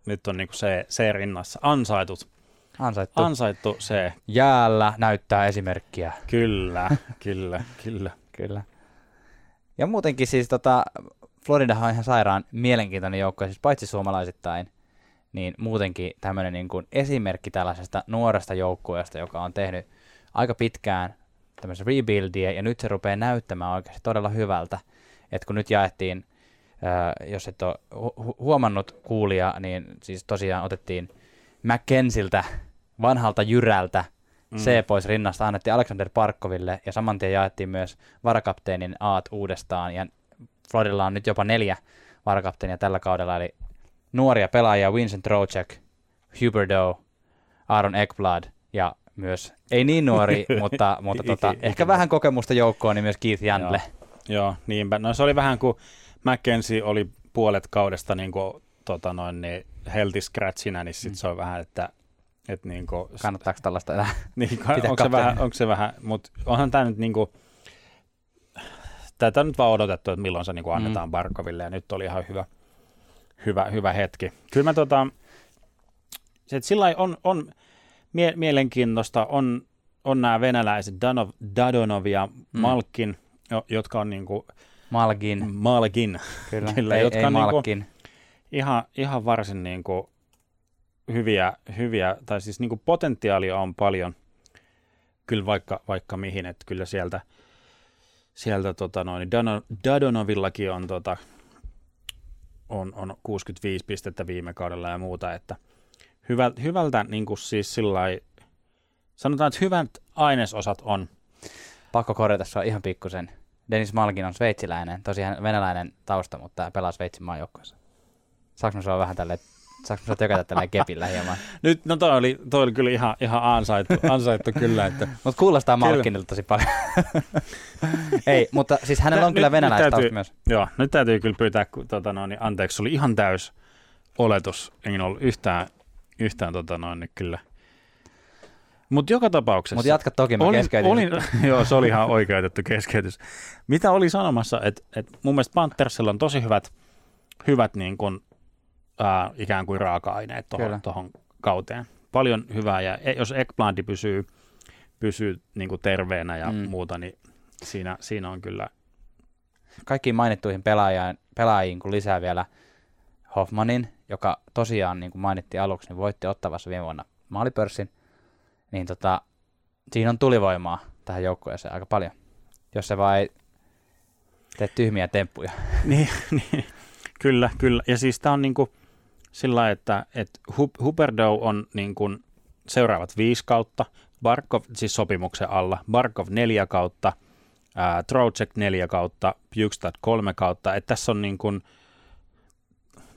nyt on niin se, se rinnassa. Ansaitut, Ansaittu. ansaittu se. Jäällä näyttää esimerkkiä. Kyllä, *laughs* kyllä, kyllä. Kyllä. Ja muutenkin siis tota, Floridahan on ihan sairaan mielenkiintoinen joukkue, siis paitsi suomalaisittain, niin muutenkin tämmöinen niin kuin esimerkki tällaisesta nuoresta joukkueesta, joka on tehnyt aika pitkään tämmöistä rebuildia, ja nyt se rupeaa näyttämään oikeasti todella hyvältä. että kun nyt jaettiin, ää, jos et ole hu- huomannut kuulia, niin siis tosiaan otettiin McKensiltä, vanhalta jyrältä, Mm. C pois rinnasta, annettiin Alexander Parkkoville ja saman tien jaettiin myös varakapteenin Aat uudestaan ja Floridilla on nyt jopa neljä varakapteenia tällä kaudella, eli nuoria pelaajia Vincent Trocek, Huberdeau, Aaron Ekblad ja myös, ei niin nuori, *laughs* mutta, mutta tota, ehkä vähän kokemusta joukkoon, niin myös Keith Jantle. Joo, niinpä. No se oli vähän kuin McKenzie oli puolet kaudesta niin kuin, tota noin, niin healthy scratchina, niin sitten mm. se on vähän, että et niin kuin, Kannattaako tällaista enää *laughs* niin, onko, se vähän, onko se vähän, mutta onhan tämä nyt niin kuin, tätä on nyt vaan odotettu, että milloin se niin kuin annetaan mm. Barkoville, ja nyt oli ihan hyvä, hyvä, hyvä hetki. Kyllä mä tota, se, että sillä on, on mie- mielenkiintoista, on, on nämä venäläiset Danov, Dadonov ja mm. Malkin, jo, jotka on niin kuin, Malgin. Malgin. Kyllä, *laughs* Kyllä ei, jotka ei on Malkin. Niin kuin, ihan, ihan varsin niin kuin hyviä, hyviä, tai siis niin kuin potentiaalia on paljon, kyllä vaikka, vaikka mihin, että kyllä sieltä, sieltä tota noin, Dadonovillakin on, tota, on, on 65 pistettä viime kaudella ja muuta, että hyvä, hyvältä niin kuin siis sillai, sanotaan, että hyvät ainesosat on. Pakko korjata, se on ihan pikkusen. Dennis Malkin on sveitsiläinen, tosiaan venäläinen tausta, mutta pelaa Sveitsin maajoukkoissa. Saanko mä vähän tälle Saanko mä tökätä tällä kepillä hieman? *laughs* Nyt, no toi oli, toi oli kyllä ihan, ihan ansaittu, ansaittu kyllä. Että... mutta kuulostaa Malkinilta tosi paljon. *laughs* Ei, mutta siis hänellä on nyt, kyllä venäläistä myös. Joo, nyt täytyy kyllä pyytää, tota noin, niin anteeksi, se oli ihan täys oletus. En ollut yhtään, yhtään tota noin, niin kyllä. Mutta joka tapauksessa... Mutta jatka toki, mä olin, olin, *laughs* Joo, se oli ihan oikeutettu keskeytys. Mitä oli sanomassa, että et mun mielestä Panthersilla on tosi hyvät, hyvät niin kun, ää, ikään kuin raaka-aineet tuohon kauteen. Paljon hyvää, ja e, jos Ekblandi pysyy, pysyy niin kuin terveenä ja mm. muuta, niin siinä, siinä on kyllä... Kaikkiin mainittuihin pelaajiin, pelaajiin kun lisää vielä Hoffmanin, joka tosiaan, niin kuin mainittiin aluksi, niin voitti ottavassa viime vuonna maalipörssin, niin tota, siinä on tulivoimaa tähän joukkueeseen aika paljon, jos se vaan ei tee tyhmiä temppuja. *laughs* niin, niin, kyllä, kyllä. Ja siis tämä on niinku, sillä että, että Huberdo on niin kuin seuraavat viisi kautta, Barkov siis sopimuksen alla, Barkov neljä kautta, Trocek neljä kautta, Bjukstad kolme kautta, että tässä on niin kuin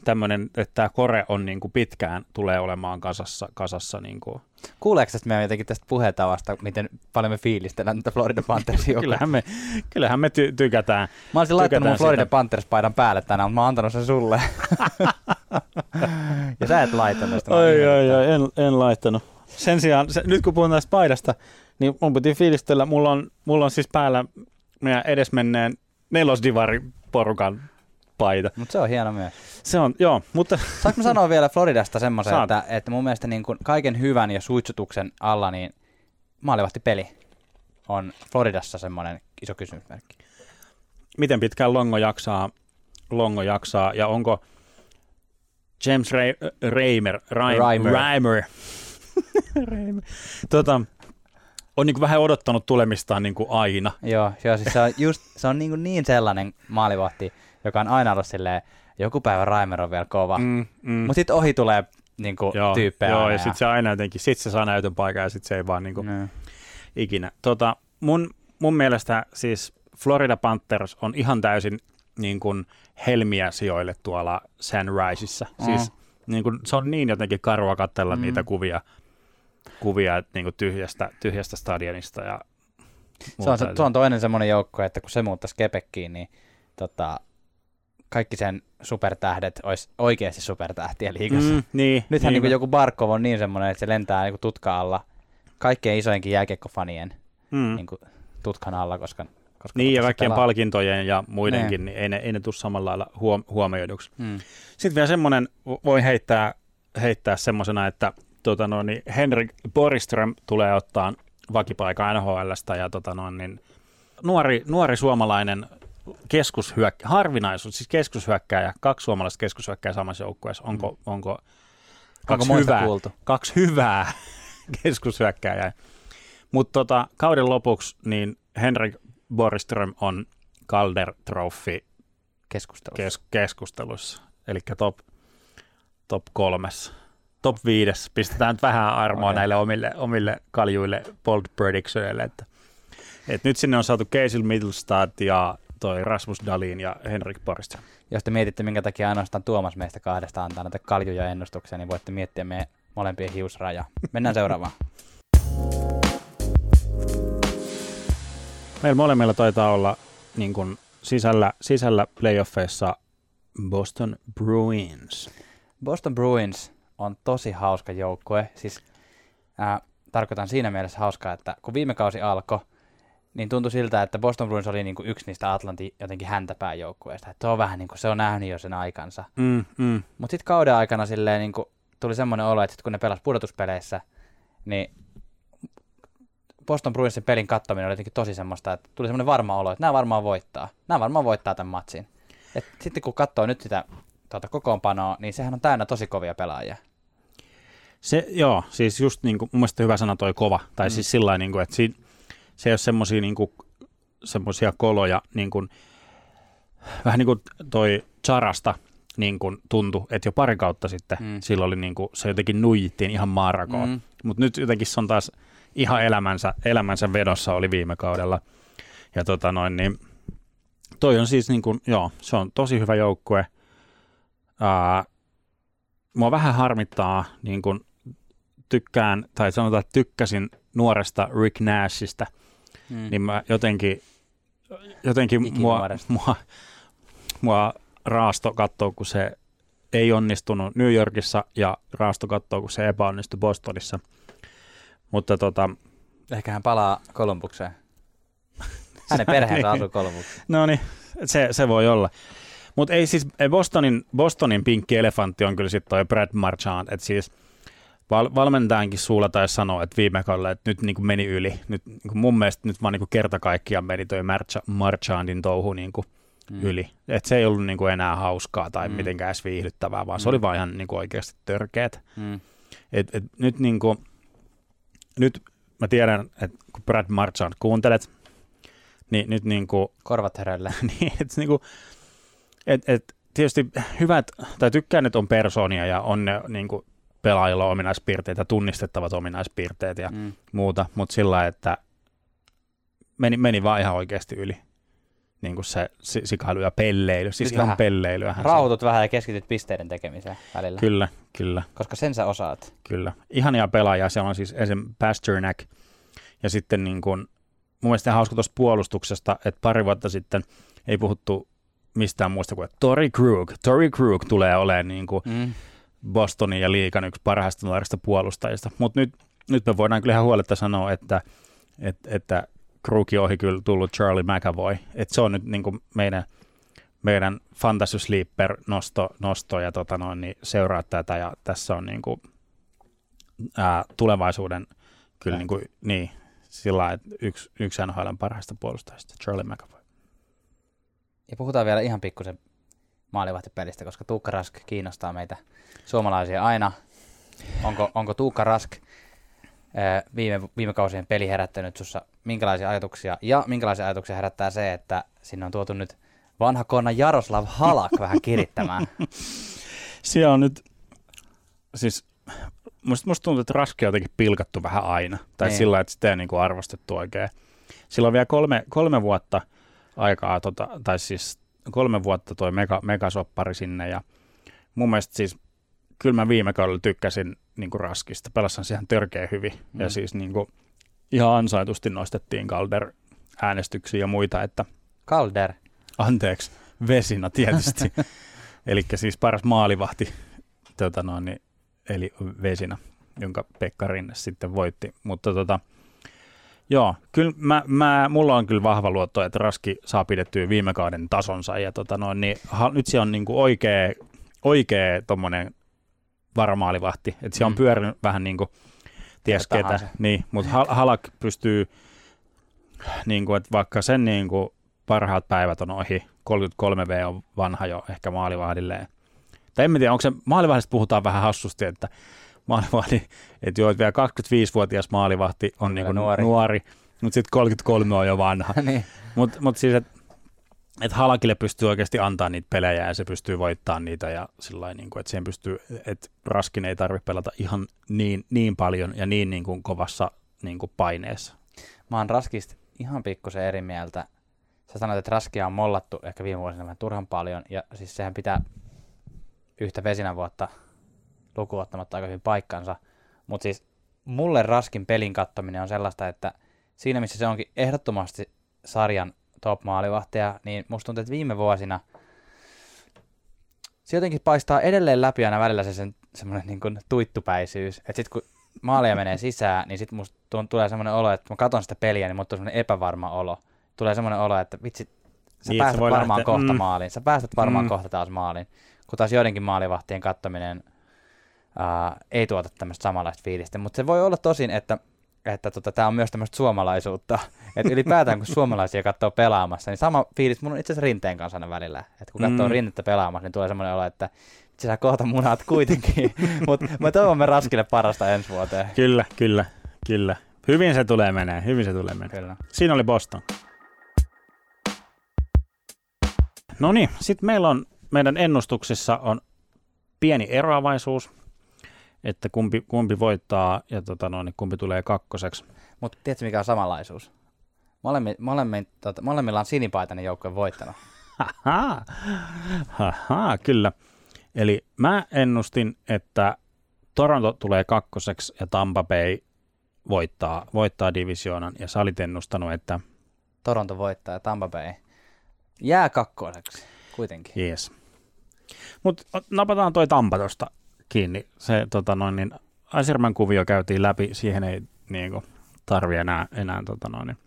tämmöinen, että tämä kore on niin kuin pitkään tulee olemaan kasassa. kasassa niin kuin. Kuuleeko tästä meidän jotenkin tästä puhetavasta, miten paljon me fiilistellään tätä Florida Panthersia? *laughs* kyllähän me, kyllähän me ty- tykätään. Mä olisin laittanut mun Florida sitä. Panthers paidan päälle tänään, mutta mä oon antanut sen sulle. *laughs* ja sä et laittanut sitä. Oi, oi, oi, en, en laittanut. Sen sijaan, se, nyt kun puhun tästä paidasta, niin mun piti fiilistellä, mulla on, mulla on siis päällä meidän edesmenneen nelosdivari porukan paita. Mutta se on hieno myös. Se on, joo, mutta... Saanko mä sanoa vielä Floridasta semmoisen, että, että mun mielestä niin kuin kaiken hyvän ja suitsutuksen alla, niin maalivahti peli on Floridassa semmoinen iso kysymysmerkki. Miten pitkään Longo jaksaa, Longo jaksaa ja onko James Ray, Reimer, Reimer, Reimer. *laughs* Reimer. tota, on niin vähän odottanut tulemistaan niin kuin aina. Joo, joo siis se on, just, se on niin, kuin niin sellainen maalivahti, joka on aina ollut silleen, joku päivä Raimer on vielä kova. Mm, mm. Mutta sitten ohi tulee niin kuin, joo, tyyppejä Joo, ja, ja sitten se aina jotenkin, sitten se saa näytön paikan ja sitten se ei vaan niin kuin, mm. ikinä. Tota, mun, mun mielestä siis Florida Panthers on ihan täysin niin kuin helmiä sijoille tuolla Sunriseissa. Mm. Siis niin kuin, se on niin jotenkin karua katsella mm. niitä kuvia, kuvia niin kuin tyhjästä, tyhjästä stadionista. Ja se, on, se, on toinen semmoinen joukko, että kun se muuttaisi Kepekkiin, niin tota, kaikki sen supertähdet olisi oikeasti supertähtiä liikassa. Mm, niin, Nythän niin, niin joku Barkov on niin semmoinen, että se lentää niin tutka alla kaikkein isoinkin jääkiekkofanien mm. niin tutkan alla, koska koska niin, ja kaikkien pelaa. palkintojen ja muidenkin, niin ei ne, ei ne tule samalla lailla huom- huomioiduksi. Mm. Sitten vielä semmoinen, voi heittää, heittää semmoisena, että tota no, niin Henrik Boriström tulee ottaa vakipaikan NHLstä ja tota no, niin nuori, nuori suomalainen keskushyökkä, harvinaisuus, siis keskushyökkäjä, kaksi suomalaista keskushyökkäjää samassa joukkueessa, onko, mm. onko, kaksi, onko hyvää, kuultu? kaksi hyvää *laughs* keskushyökkäjää. Mutta tota, kauden lopuksi niin Henrik Boriström on Calder Trophy keskustelussa, kes, keskustelussa. eli top, top kolmes. Top viides. Pistetään nyt vähän armoa okay. näille omille, omille kaljuille bold predictionille, että, että nyt sinne on saatu Casey Middlestad ja toi Rasmus Dalin ja Henrik Borst. Jos te mietitte, minkä takia ainoastaan Tuomas meistä kahdesta antaa näitä kaljuja ennustuksia, niin voitte miettiä meidän molempien hiusraja. Mennään seuraavaan. Meillä molemmilla taitaa olla niin kuin sisällä, sisällä playoffeissa Boston Bruins. Boston Bruins on tosi hauska joukkue. Siis ää, tarkoitan siinä mielessä hauskaa, että kun viime kausi alkoi, niin tuntui siltä, että Boston Bruins oli niin kuin yksi niistä Atlantin jotenkin häntäpään joukkueista. Että se on vähän niin kuin se on nähnyt jo sen aikansa. Mm, mm. Mutta sitten kauden aikana silleen niin kuin tuli semmoinen olo, että sit kun ne pelas pudotuspeleissä, niin Boston Bruinsin pelin kattominen oli jotenkin tosi semmoista, että tuli semmoinen varma olo, että nämä varmaan voittaa. Nämä varmaan voittaa tämän matsin. Et sitten kun katsoo nyt sitä tuota, kokoonpanoa, niin sehän on täynnä tosi kovia pelaajia. Se, joo, siis just niin kuin, mun mielestä hyvä sana toi kova, tai mm. siis sillä niin kuin, että siinä, se ei ole semmoisia niin semmoisia koloja, niin kuin, vähän niin kuin toi Charasta niin kuin tuntui, että jo pari kautta sitten mm. silloin oli niin kuin, se jotenkin nuijittiin ihan maarakoon, mm. mutta nyt jotenkin se on taas ihan elämänsä, elämänsä vedossa oli viime kaudella, ja tota noin, niin toi on siis niin kuin, joo, se on tosi hyvä joukkue, Ää, mua vähän harmittaa niin kuin tykkään, tai sanotaan, että tykkäsin nuoresta Rick Nashista, mm. niin mä jotenkin, jotenkin mua, mua, mua raasto katsoo, kun se ei onnistunut New Yorkissa ja raasto katsoo, kun se epäonnistui Bostonissa. Mutta tota... Ehkä hän palaa Kolumbukseen. *laughs* Hänen perheensä niin. asuu Kolumbukseen. No niin, se, se voi olla. Mutta ei siis, Bostonin, Bostonin pinkki elefantti on kyllä sitten toi Brad Marchand, että siis – val- valmentajankin suulla tai sanoa, että viime kaudella, että nyt niin kuin meni yli. Nyt, niin kuin mun mielestä nyt vaan niin kuin kerta kaikkiaan meni toi Marcha- Marchandin touhu niin kuin mm. yli. Että se ei ollut niin kuin enää hauskaa tai mm. mitenkään edes viihdyttävää, vaan mm. se oli vaan ihan niin kuin oikeasti törkeät. Mm. Et, et, nyt, niin kuin, nyt mä tiedän, että kun Brad Marchand kuuntelet, niin nyt *laughs* *laughs* niin kuin, Korvat hereille. niin, että niin kuin, et, et, tietysti hyvät, tai tykkään, että on persoonia ja on ne niin kuin, pelaajilla on ominaispiirteitä, tunnistettavat ominaispiirteet ja mm. muuta, mutta sillä että meni, meni vaan ihan oikeasti yli niin kuin se sikailu ja pelleily, siis Nyt ihan pelleilyä. Rautut vähän ja keskityt pisteiden tekemiseen välillä. Kyllä, kyllä. Koska sen sä osaat. Kyllä. Ihania pelaajia, siellä on siis esim. Pasternak ja sitten niin kuin, mun mielestä hauska tuosta puolustuksesta, että pari vuotta sitten ei puhuttu mistään muusta kuin, että Tori Krug, Tori Krug tulee olemaan niin kuin, mm Bostonin ja liikan yksi parhaista nuorista puolustajista. Mutta nyt, nyt me voidaan kyllä ihan huoletta sanoa, että, että, että Kruki ohi kyllä tullut Charlie McAvoy. Että se on nyt niin kuin meidän, meidän Fantasy Sleeper nosto, nosto ja tota noin, niin seuraa tätä ja tässä on niin kuin, ää, tulevaisuuden kyllä niin, kuin, niin sillä että yksi, yksi NHL parhaista puolustajista, Charlie McAvoy. Ja puhutaan vielä ihan pikkusen maalivahtipelistä, koska Tuukka Rask kiinnostaa meitä suomalaisia aina. Onko, onko Tuukka Rask viime, viime kausien peli herättänyt sinussa minkälaisia ajatuksia, ja minkälaisia ajatuksia herättää se, että sinne on tuotu nyt vanha konna Jaroslav Halak vähän kirittämään? *laughs* Siellä on nyt, siis musta, musta tuntuu, että Raski on jotenkin pilkattu vähän aina, tai niin. sillä että sitä ei niin kuin arvostettu oikein. Sillä on vielä kolme, kolme vuotta aikaa, tota, tai siis kolme vuotta toi mega, megasoppari sinne ja mun mielestä siis kyllä mä viime kaudella tykkäsin niin kuin Raskista, pelassan siihen törkeä hyvin mm. ja siis niin kuin, ihan ansaitusti nostettiin Calder äänestyksiä ja muita, että Calder? Anteeksi, Vesina tietysti. *laughs* Eli siis paras maalivahti, tota noin, niin, eli Vesina, jonka Pekka Rinne sitten voitti. Mutta tota, Joo, kyllä mä, mä, mulla on kyllä vahva luotto, että Raski saa pidettyä viime kauden tasonsa ja tota noin, niin, ha, nyt se on niinku oikea, oikea tommonen varamaalivahti, että se on mm. pyörinyt vähän niin kuin ties ketä, niin, mutta Halak pystyy, niin kuin, että vaikka sen niin kuin parhaat päivät on ohi, 33V on vanha jo ehkä maalivahdilleen. Tai en tiedä, onko se, maalivahdista puhutaan vähän hassusti, että maalivahti, että joo, että vielä 25-vuotias maalivahti on niin nuori, nuori mutta sitten 33 on jo vanha. *laughs* niin. Mutta mut siis, että et Halakille pystyy oikeasti antaa niitä pelejä ja se pystyy voittamaan niitä ja sillä niin kuin, että siihen pystyy, että Raskin ei tarvitse pelata ihan niin, niin paljon ja niin, niin kuin kovassa niin kuin paineessa. Mä oon Raskista ihan pikkusen eri mieltä. Sä sanoit, että Raskia on mollattu ehkä viime vuosina vähän turhan paljon ja siis sehän pitää yhtä vesinä vuotta lukuottamatta aika hyvin paikkansa. Mutta siis mulle Raskin pelin kattominen on sellaista, että siinä missä se onkin ehdottomasti sarjan top maalivahtia, niin musta tuntuu, että viime vuosina se jotenkin paistaa edelleen läpi aina välillä se sen, semmoinen niin kuin tuittupäisyys, että sitten kun maalia menee sisään, niin sitten musta tuon, tulee semmoinen olo, että mä katson sitä peliä, niin mulla tulee semmoinen epävarma olo. Tulee semmoinen olo, että vitsi, sä Niin, päästät varmaan lähteä- kohta mm. maaliin. Sä päästät varmaan Mm. kohta taas maaliin. Kun taas joidenkin maalivahtien kattominen ää, ei tuota tämmöistä samanlaista fiilistä. Mutta se voi olla tosin, että että tota, tämä on myös tämmöistä suomalaisuutta. *laughs* Että ylipäätään kun suomalaisia katsoo pelaamassa, niin sama fiilis mun on itse asiassa Rinteen kanssa aina välillä. Että kun katsoo Mm. Rinnettä pelaamassa, niin tulee semmoinen olo, että sä kohta munaat kuitenkin. *laughs* Mutta mä toivon me Raskille parasta ensi vuoteen. Kyllä, kyllä, kyllä. Hyvin se tulee menee, hyvin se tulee menee. Kyllä. Siinä oli Boston. No niin, sitten meillä on, meidän ennustuksissa on pieni eroavaisuus, että kumpi, kumpi voittaa ja tota noin, niin kumpi tulee kakkoseksi. Mutta tiedätkö mikä on samanlaisuus? Molemmi, molemmi, tota, molemmilla on sinipaitainen joukkue voittanut. Haha, haha, kyllä. Eli mä ennustin, että Toronto tulee kakkoseksi ja Tampa Bay voittaa, voittaa divisioonan ja sä olit ennustanut, että Toronto voittaa ja Tampa Bay jää kakkoseksi kuitenkin. Jees. Mutta napataan toi Tampa tosta kiinni. Se tota noin, niin Aiserman kuvio käytiin läpi, siihen ei niinku, tarvi enää, enää tota noin, niin,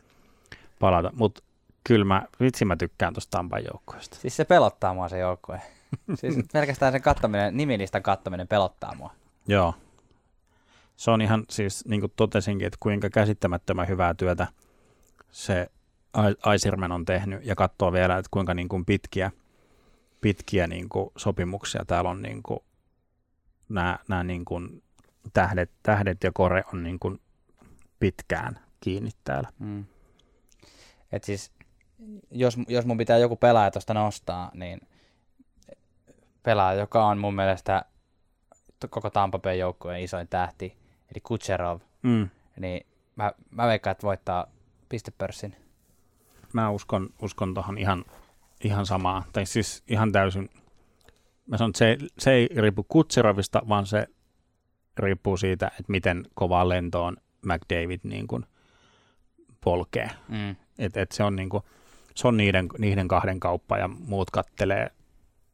palata. Mutta kyllä mä, vitsi mä tykkään tuosta Tampan joukkueesta. Siis se pelottaa mua se joukkue. *laughs* Siis pelkästään sen kattaminen, nimilistan kattaminen pelottaa mua. Joo. Se on ihan siis, niin kuin totesinkin, että kuinka käsittämättömän hyvää työtä se Aiserman on tehnyt ja katsoo vielä, että kuinka niin kuin pitkiä, pitkiä niin kuin sopimuksia täällä on niin kuin, nämä, nämä niin kuin tähdet, tähdet ja kore on niin kuin pitkään kiinni täällä. Mm. Et siis, jos, jos mun pitää joku pelaaja tuosta nostaa, niin pelaaja, joka on mun mielestä koko Tampa Bay joukkueen isoin tähti, eli Kucherov, Mm. niin mä, mä veikkaan, että voittaa pistepörssin. Mä uskon, uskon tuohon ihan, ihan samaa. Tai siis ihan täysin. Mä sanon, että se, se ei riipu Kutserovista, vaan se riippuu siitä, että miten kovaa lentoon McDavid niin kuin polkee. Mm. Et, et se on, niin kuin, se on niiden, niiden kahden kauppa ja muut kattelee,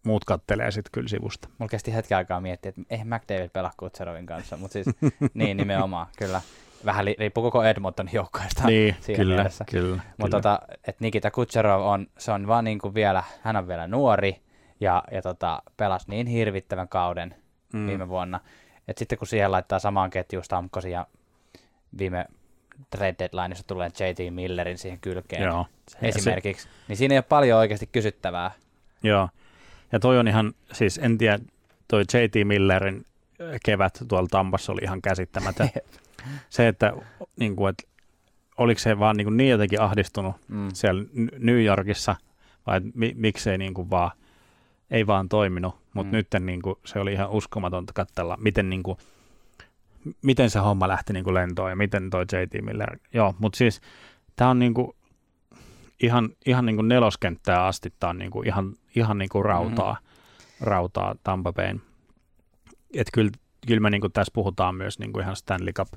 muut kattelee sitten kyllä sivusta. Mulla kesti hetken aikaa miettiä, että eihän McDavid pelaa Kutserovin kanssa, mutta siis *laughs* niin nimenomaan, kyllä. Vähän li- riippuu koko Edmontonin joukkueesta niin, *laughs* siinä kyllä, mielessä. kyllä, Mutta tota, että Nikita Kutserov on, se on vaan niin kuin vielä, hän on vielä nuori ja, ja tota, pelasi niin hirvittävän kauden mm. viime vuonna. Että sitten kun siihen laittaa samaan ketjuun Stamkosin ja viime trade deadlineissa tulee JT Millerin siihen kylkeen Joo. esimerkiksi, niin siinä ei ole paljon oikeasti kysyttävää. Joo. Ja toi on ihan, siis en tiedä, toi J.T. Millerin kevät tuolla Tampassa oli ihan käsittämätön. *laughs* se, että, niin kuin, että oliko se vaan niin, kuin niin jotenkin ahdistunut Mm. siellä New Yorkissa, vai et mi, miksei niin kuin vaan, ei vaan toiminut, mutta Mm. nyt niin kuin, se oli ihan uskomatonta katsella, miten, niin kuin, miten se homma lähti niin kuin lentoon ja miten toi J.T. Miller, joo, mutta siis tämä on niin kuin, ihan, ihan niin kuin neloskenttää asti, tämä on niin kuin ihan, ihan niin kuin rautaa, mm-hmm. rautaa Tampa Bayn. Että kyllä, kyllä me niin kuin tässä puhutaan myös niin kuin ihan Stanley Cup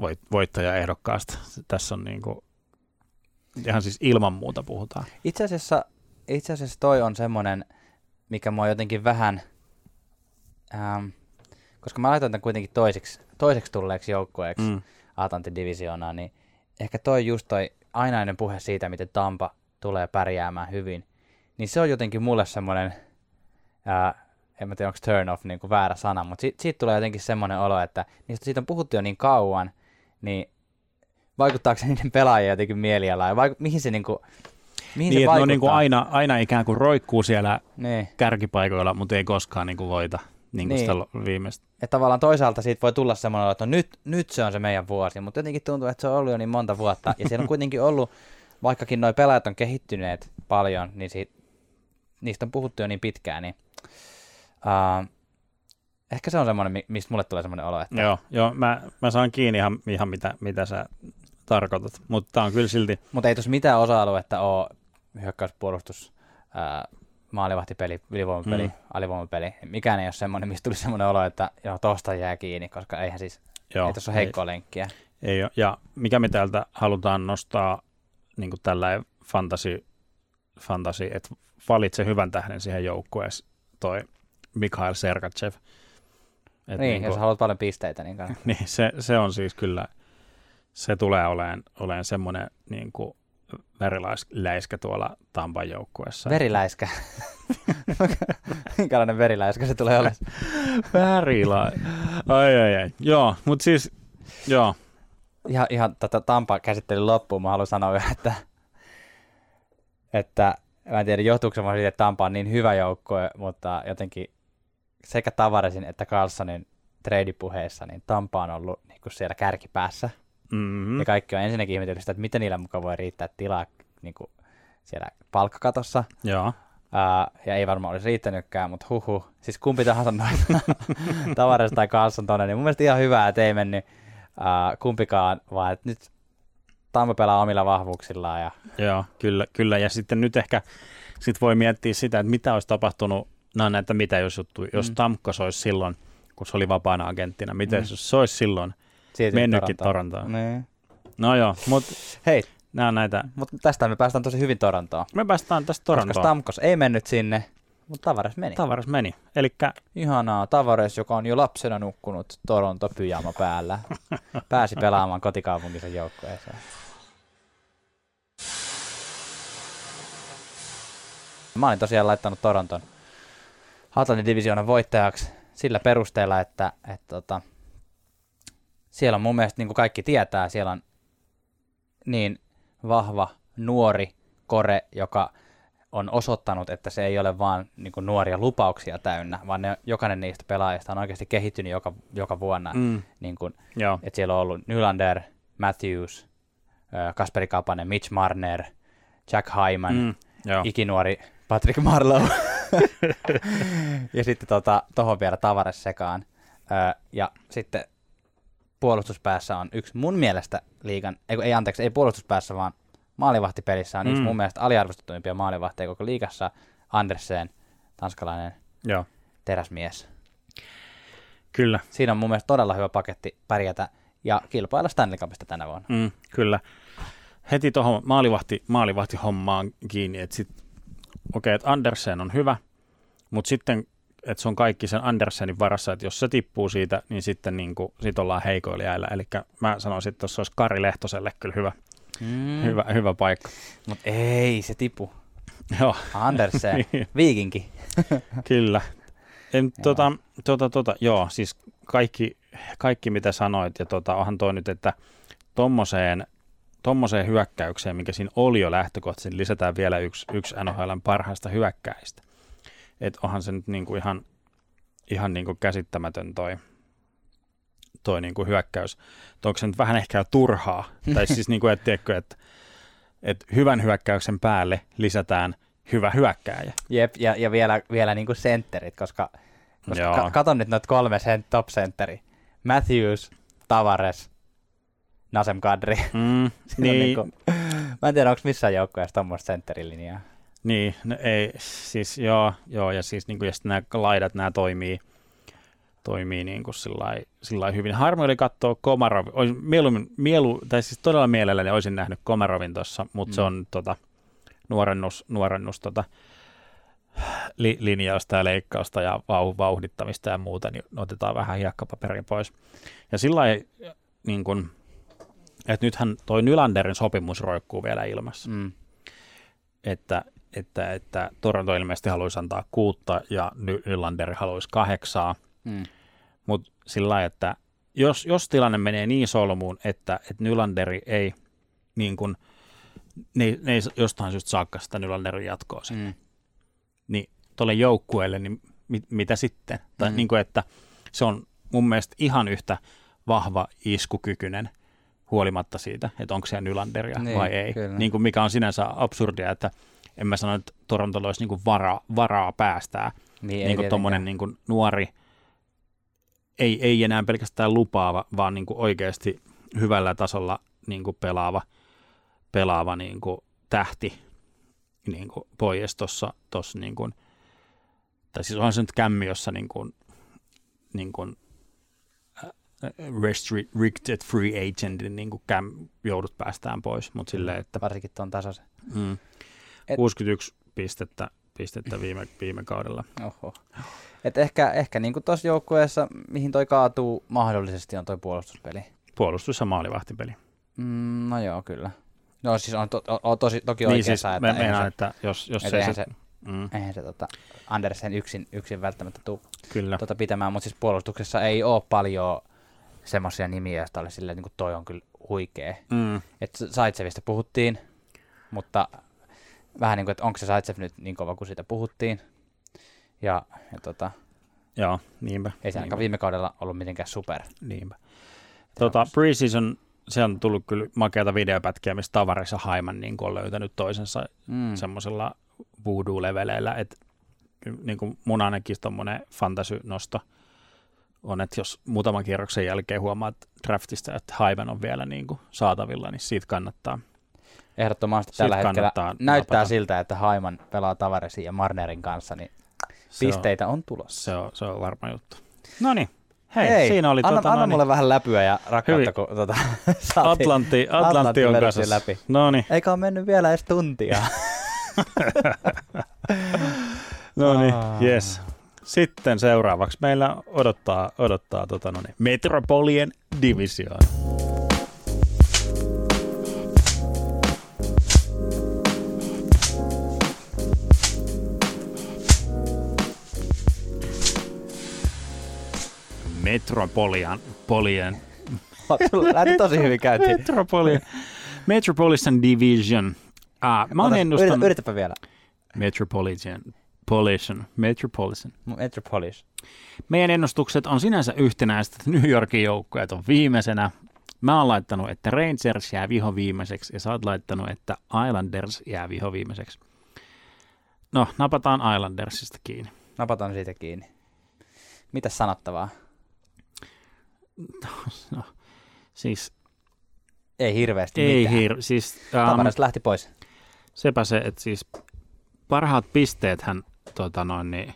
voit, voittajaehdokkaasta. Tässä on niin kuin, ihan siis ilman muuta puhutaan. Itse asiassa, itse asiassa toi on semmoinen, mikä mua jotenkin vähän, ähm, koska mä laitan tämän kuitenkin toiseksi, toiseksi tulleeksi joukkueeksi mm. Atlantin divisioonaan, niin ehkä toi just toi ainainen puhe siitä, miten Tampa tulee pärjäämään hyvin, niin se on jotenkin mulle semmoinen, ää, en mä tiedä onko turn off niin kuin väärä sana, mutta siitä, siitä tulee jotenkin semmoinen olo, että niistä siitä on puhuttu jo niin kauan, niin vaikuttaako se niiden pelaajien jotenkin mielialaan, vai mihin se, niin kuin, mihin Niin, se että ne on niin kuin aina, aina ikään kuin roikkuu siellä Niin. kärkipaikoilla, mutta ei koskaan niin kuin voita niin kuin Niin. sitä viimeistä. Että tavallaan toisaalta siitä voi tulla semmoinen, että no nyt, nyt se on se meidän vuosi, mutta jotenkin tuntuu, että se on ollut jo niin monta vuotta, ja siellä on kuitenkin ollut, vaikkakin nuo pelaajat on kehittyneet paljon, niin siitä, niistä on puhuttu jo niin pitkään, niin uh, ehkä se on semmoinen, mi- mistä mulle tulee semmoinen olo, että Joo, joo mä, mä saan kiinni ihan, ihan mitä, mitä sä tarkoitat, mutta tämä on kyllä silti, mutta ei tuossa mitään osa-aluetta ole hyökkäyspuolustus, maalivahtipeli, ylivoimapeli, Mm. alivoimapeli. Mikään ei ole semmoinen, mistä tuli semmoinen olo, että joo, tosta jää kiinni, koska eihän siis, joo, ei tuossa ole heikkoa lenkkiä. Ei, ei ole. Ja mikä me täältä halutaan nostaa niin kuin tällä fantasy, fantasy että valitse hyvän tähden siihen joukkueeseen toi Mikhail Sergachev. Et niin, niin kun, jos haluat paljon pisteitä, niin kannattaa. *laughs* niin, se, se on siis kyllä, se tulee olemaan, olemaan semmoinen niin kuin veriläiskä tuolla Tampan joukkueessa. Veriläiskä? *laughs* Minkälainen veriläiskä se tulee olemaan? Värilä. Ai, ai, ai. Joo, mutta siis, joo. Ihan, ihan tota Tampa käsittelyn loppuun mä haluan sanoa, että, että mä en tiedä johtuuko se siitä, että Tampa on niin hyvä joukkue, mutta jotenkin sekä Tavaresin että Carlsonin treidipuheessa, niin Tampa on ollut niin kuin siellä kärkipäässä. Mm-hmm. Ja kaikki on ensinnäkin ihmetellyt sitä, että miten niillä mukaan voi riittää tilaa niin kuin siellä palkkakatossa. Joo. Uh, ja ei varmaan olisi riittänytkään, mutta huhu. Siis kumpi tahansa noita *laughs* Tavares tai Carlson tonne, niin mun mielestä ihan hyvää, että ei mennyt uh, kumpikaan, vaan että nyt Tampa pelaa omilla vahvuuksillaan. Ja... Joo, kyllä, kyllä. Ja sitten nyt ehkä sit voi miettiä sitä, että mitä olisi tapahtunut, no näitä mitä jos juttu, jos mm. Tamko olisi silloin, kun se oli vapaana agenttina, miten mm. jos se olisi silloin mennytkin Torontoon. Niin. No joo, mutta hei, nämä on näitä. Mutta tästä me päästään tosi hyvin Torontoon. Me päästään tästä Torontoon. Koska Stamkos ei mennyt sinne, mutta Tavares meni. Tavares meni. Elikkä... Ihanaa, Tavares, joka on jo lapsena nukkunut Toronto pyjama päällä, *laughs* pääsi pelaamaan kotikaupunkinsa joukkueeseen. Mä olin tosiaan laittanut Toronton Atlantin divisioonan voittajaksi sillä perusteella, että, että, että tota, siellä on mun mielestä, niin kuin kaikki tietää, siellä on niin vahva nuori kore, joka on osoittanut, että se ei ole vain niin kuin nuoria lupauksia täynnä, vaan ne, jokainen niistä pelaajista on oikeasti kehittynyt joka, joka vuonna. Mm. Niin kuin, että siellä on ollut Nylander, Matthews, Kasperi Kapanen, Mitch Marner, Jack Hyman, mm. ikinuori Patrick Marlowe. *laughs* ja sitten tuohon tota, vielä Tavares sekaan. ja sitten puolustuspäässä on yksi mun mielestä liigan, ei, ei anteeksi, ei puolustuspäässä, vaan maalivahtipelissä on mm. yksi mun mielestä aliarvostetuimpia maalivahteja koko liigassa, Andersen, tanskalainen Joo. teräsmies. Kyllä. Siinä on mun mielestä todella hyvä paketti pärjätä ja kilpailla Stanley Cupista tänä vuonna. Mm, kyllä. Heti tuohon maalivahti, maalivahti hommaan kiinni, että sit, okei, okay, että Andersen on hyvä, mutta sitten että se on kaikki sen Andersenin varassa, että jos se tippuu siitä, niin sitten niin kuin, sit ollaan heikoilla jäillä. Eli mä sanoisin, että se olisi Kari Lehtoselle kyllä hyvä, mm. hyvä, hyvä paikka. Mutta ei se tipu. Joo. Andersen, *laughs* niin. viikinki. *laughs* kyllä. En, tota, tota, tota, joo, siis kaikki, kaikki mitä sanoit, ja tota, onhan toi nyt, että tommoseen, tommoseen hyökkäykseen, mikä siinä oli jo lähtökohtaisesti, lisätään vielä yksi, yksi NHLn parhaista hyökkäistä että onhan se nyt niin kuin ihan, ihan niin kuin käsittämätön toi, toi niin kuin hyökkäys. Onko se nyt vähän ehkä turhaa? *laughs* tai siis niin kuin, että, tiedätkö, että, että hyvän hyökkäyksen päälle lisätään hyvä hyökkääjä. Jep, ja, ja vielä, vielä niin kuin sentterit, koska, koska ka- katon nyt noita kolme sen, top sentteri. Matthews, Tavares, Nasem Kadri. Mm, *laughs* niin. niin kuin, mä en tiedä, onko missään joukkueessa tuommoista sentterilinjaa. Niin, no ei, siis joo, joo ja siis niin kuin, ja nämä laidat, nämä toimii, toimii niin kuin sillai, sillai hyvin. Harmi oli katsoa Komarov, olisi mielu, mielu, tai siis todella mielelläni olisin nähnyt Komarovin tuossa, mutta mm. se on tota, nuorennus, nuorennus tota, li, linjausta ja leikkausta ja vau, vauhdittamista ja muuta, niin otetaan vähän hiekkapaperia pois. Ja sillä niin kuin, että nythän toi Nylanderin sopimus roikkuu vielä ilmassa. Mm. Että että, että Toronto ilmeisesti haluaisi antaa kuutta ja Nylander haluaisi kahdeksaa. Mm. Mutta sillä että jos, jos tilanne menee niin solmuun, että, että Nylanderi ei niin kuin, ne, ne ei jostain syystä saakka sitä Nylanderin jatkoa sinne, mm. niin tuolle joukkueelle, niin mit, mitä sitten? Mm. Tai niin kuin, että se on mun mielestä ihan yhtä vahva iskukykyinen huolimatta siitä, että onko se Nylanderia niin, vai ei. Niin kuin mikä on sinänsä absurdia, että en mä sano, että Torontolla olisi niin varaa, varaa päästää. Niin, niin tuommoinen niin nuori, ei, ei enää pelkästään lupaava, vaan niin oikeasti hyvällä tasolla niin pelaava, pelaava niin tähti niin pois tuossa, tossa, niin kuin, tai siis onhan se nyt kämmi, jossa niin kuin, niin kuin, restricted free agentin niin kuin käm, joudut päästään pois, mutta silleen, että Varsinkin tuon tasoisen. mm, Et- 61 pistettä, pistettä viime, viime kaudella. Oho. Et ehkä, ehkä niin tuossa joukkueessa, mihin toi kaatuu mahdollisesti, on toi puolustuspeli. Puolustus ja maalivahtipeli. Mm, no joo, kyllä. No siis on, to, on tosi, toki Niin oikeassa, siis että meinaan, se, että jos, jos et se, se, se, mm, eihän se tota, Andersen yksin, yksin välttämättä tuu kyllä. tota pitämään, mutta siis puolustuksessa ei ole paljon semmoisia nimiä, joista oli silleen, niin kuin toi on kyllä huikea. Mm, Et Saitsevista puhuttiin, mutta vähän niin kuin, että onko se Saitsev nyt niin kova kuin siitä puhuttiin. Ja, ja tota, joo, niinpä. ei se ainakaan viime kaudella ollut mitenkään super. niinpä. Tota, preseason, se on tullut kyllä makeata videopätkiä, missä Tavares ja Haiman niin on löytänyt toisensa Mm. semmoisella voodoo-leveleillä, että niin kuin mun ainakin tommonen fantasy-nosto on, että jos muutaman kierroksen jälkeen huomaat draftista, että Haiman on vielä niin kuin saatavilla, niin siitä kannattaa. Ehdottomasti tällä hetkellä näyttää napata. siltä, että Haiman pelaa Tavaresin ja Marnerin kanssa, niin Se pisteitä on, tulossa. On, se, on, se on varma juttu. No niin, hei, hei, siinä oli anna, tota, anna mulle vähän läpyä ja rakkautta, kun tota, *laughs* saatiin- Atlantti, Atlantti on kasassa. läpi. No niin, Eikä ole mennyt vielä edes tuntia. *laughs* no niin, Aa. yes. Sitten seuraavaksi meillä odottaa, odottaa tota, no niin, Metropolien divisioon. Metropolian, Polien, Lähti tosi hyvin käyntiin. Metropolian, Metropolitan Division. Ah, mä oon Otas, ennustanut... yritä, yritäpä vielä. Metropolitan, Politan, Metropolitan. Metropolis. Meidän ennustukset on sinänsä yhtenäiset, että New Yorkin joukkueet on viimeisenä. Mä oon laittanut, että Rangers jää viho viimeiseksi ja sä oot laittanut, että Islanders jää viho viimeiseksi. No, napataan Islandersista kiinni. Napataan siitä kiinni. Mitäs sanottavaa? No, siis Ei hirveästi ei mitään. hir... Siis, Tavares lähti pois. sepä se, että siis parhaat pisteet hän tota noin, niin,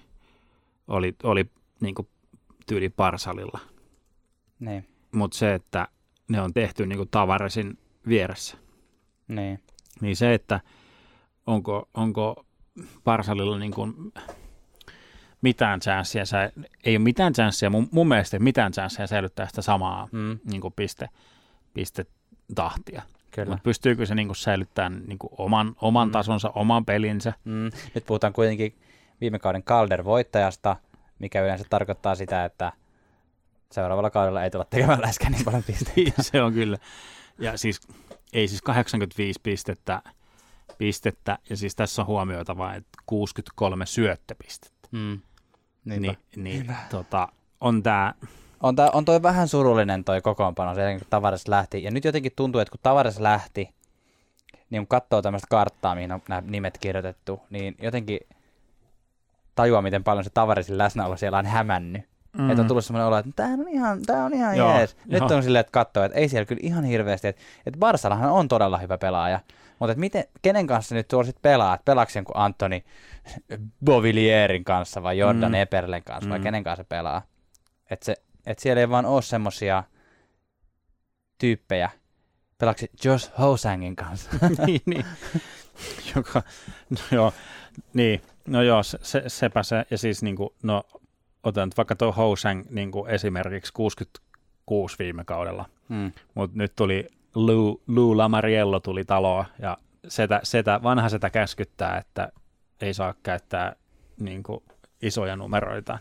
oli, oli niin tyyli Parsalilla. Niin. Mutta se, että ne on tehty niin Tavaresin vieressä. Niin. Niin se, että onko, onko Parsalilla niin kuin mitään chanssiä, sä, ei ole mitään chanssiä, mun, mun mielestä mitään chanssiä säilyttää sitä samaa Mm, niin kuin piste, pistetahtia. kyllä. Mutta pystyykö se niin kuin säilyttämään niin kuin oman, oman Mm. tasonsa, oman pelinsä? Mm. Nyt puhutaan kuitenkin viime kauden Calder-voittajasta, mikä yleensä tarkoittaa sitä, että seuraavalla kaudella ei tulla tekemään läheskään niin paljon pisteitä. *laughs* se on kyllä. Ja siis ei siis 85 pistettä, pistettä ja siis tässä on huomioitava, että 63 syöttöpistettä. Mm. Niin, Niinpä. niin tota, on tämä On, tää, on toi vähän surullinen toi kokoonpano, se kun Tavares lähti. Ja nyt jotenkin tuntuu, että kun Tavares lähti, niin kun katsoo tämmöistä karttaa, mihin on nämä nimet kirjoitettu, niin jotenkin tajuaa, miten paljon se Tavaresin läsnäolo siellä on hämännyt. Mm. Että on tullut semmoinen olo, että tämä on ihan, tää on ihan Joo, jees. Nyt joo. on silleen, että katsoo, että ei siellä kyllä ihan hirveästi. Että, että Barsallahan on todella hyvä pelaaja. Mutta että miten, kenen kanssa nyt tuolla sitten pelaa? Että pelaako sen kuin Antoni Bovillierin kanssa vai Jordan Mm. Eperlen kanssa vai Mm. kenen kanssa se pelaa? Että se, et siellä ei vaan ole semmosia tyyppejä. Pelaako se Josh Hosangin kanssa? *laughs* niin, niin. Joka, no joo, niin, no joo, se, se, sepä se, ja siis niin kuin, no, otan nyt vaikka tuo Hosang niin kuin esimerkiksi 66 viime kaudella, Mm. mutta nyt tuli Lou, Lou Lamariello tuli taloa, ja setä, setä, vanha setä käskyttää, että ei saa käyttää niin kuin, isoja numeroita.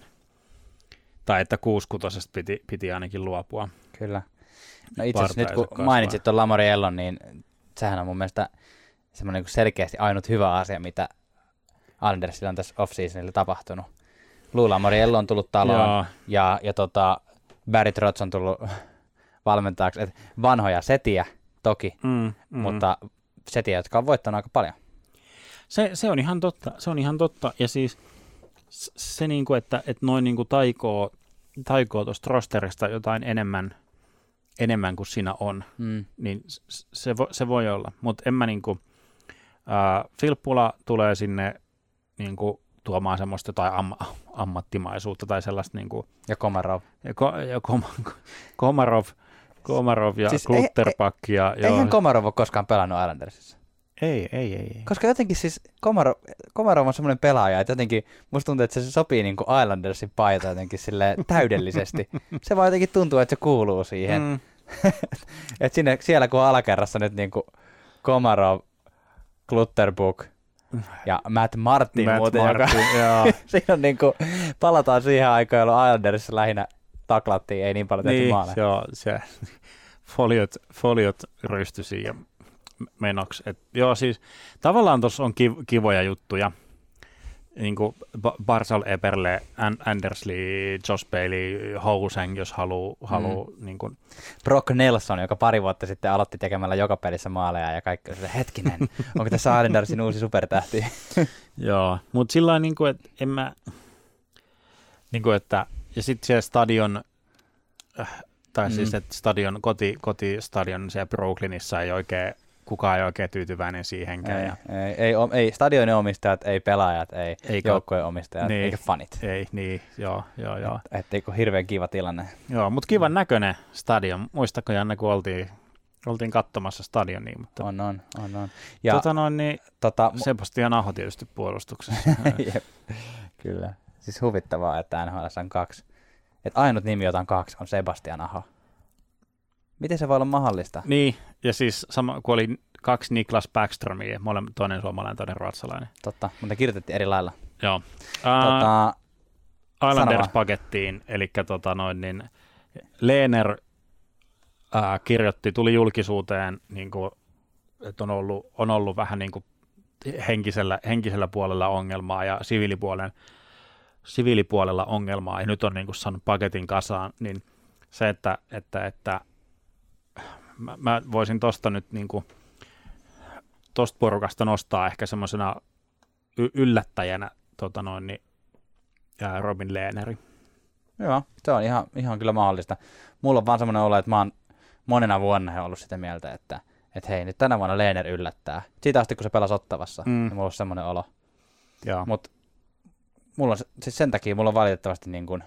Tai että 66 piti, piti ainakin luopua. Kyllä. No itse asiassa nyt kun kasvaa. mainitsit tuon Lamoriellon, niin sehän on mun mielestä semmoinen selkeästi ainut hyvä asia, mitä Andersilla on tässä off-seasonilla tapahtunut. Lou Lamoriello on tullut taloon Joo. ja, ja tota, Barry Trotz on tullut valmentajaksi. Et vanhoja setiä toki, Mm, mm. mutta setiä, jotka on voittanut aika paljon. Se, se on ihan totta, se on ihan totta. Ja siis se, niinku, että, että noin niinku taikoo, taikoo tuosta rosterista jotain enemmän, enemmän kuin siinä on, Mm. niin se, vo, se voi olla. Mutta en mä niinku, äh, Filppula tulee sinne niinku, tuomaan semmoista jotain amma, ammattimaisuutta tai sellaista niin kuin, Ja Komarov. ja, ko, ja kom, *laughs* Komarov, Komarov ja Siis siis ei- ja joo, Eihän Komarov ole koskaan pelannut Islandersissa. ei, ei, ei, ei. Koska jotenkin siis Komarov, Komarov on semmoinen pelaaja, että jotenkin musta tuntuu, että se sopii niin kuin Islandersin paita jotenkin sille täydellisesti. *laughs* Se vaan jotenkin tuntuu, että se kuuluu siihen. Mm. *laughs* Että sinne, siellä kun on alakerrassa nyt niin kuin Komarov, Klutterbook ja Matt Martin Matt muuten, joka Martin, joo. *laughs* siinä on niin kuin, palataan siihen aikaan, jolloin Islandersissa lähinnä taklattiin, ei niin paljon tehty niin, maaleja. joo, se *laughs* foliot, foliot rystysi ja menoksi. Et, joo, siis tavallaan tuossa on kiv, kivoja juttuja. Niin kuin Ba- Barsal Eberle, An- Andersley, Josh Bailey, Houseng, jos haluaa haluu, mm. niin kuin, Brock Nelson, joka pari vuotta sitten aloitti tekemällä joka pelissä maaleja ja kaikki oli silleen, hetkinen, *laughs* onko tässä Islandersin uusi supertähti? *laughs* Joo, mutta sillä niin kuin, että en mä, niin kuin, että, ja sitten se stadion, äh, tai Mm. mm. siis, että stadion, koti, kotistadion siellä Brooklynissa ei oikein, kukaan ei oikein tyytyväinen siihenkään. ei, Ja, ei, ei, ei, stadionin omistajat, ei pelaajat, ei Eikä- joukkojen omistajat, Niin. eikä fanit. ei, niin, joo, joo, joo. Että eikö hirveän kiva tilanne. joo mutta kivan näköinen stadion. Muistako Janne, kun oltiin, oltiin katsomassa stadionia, mutta On, on, on, on. ja, tota noin, niin tota, Sebastian Aho tietysti puolustuksessa. *laughs* Jep, kyllä. Siis huvittavaa, että NHL on kaksi. Että ainut nimi, jota on kaksi, on Sebastian Aho. Miten se voi olla mahdollista? niin, ja siis sama, kun oli kaksi Niklas Backstromia, molemmat toinen suomalainen, toinen ruotsalainen. Totta, mutta kirjoitettiin eri lailla. Joo. Uh, Tota, Islanders sano pakettiin, eli tota noin, niin Lehner uh, kirjoitti, tuli julkisuuteen, niin kuin, että on ollut, on ollut vähän niin kuin henkisellä, henkisellä puolella ongelmaa ja siviilipuolen, siviilipuolella ongelmaa, ja nyt on niin kuin saanut paketin kasaan, niin se, että, että, että mä, mä voisin tuosta nyt niin kuin, tosta porukasta nostaa ehkä semmoisena y- yllättäjänä tota noin, niin, ja Robin Lehneri. Joo, se on ihan, ihan kyllä mahdollista. Mulla on vaan semmoinen olo, että mä oon monena vuonna ollut sitä mieltä, että, että hei, nyt tänä vuonna Leener yllättää. Siitä asti, kun se pelasi Ottavassa, mm. Niin mulla on semmoinen olo. Joo. Mutta mulla on, siis sen takia mulla on valitettavasti niin kuin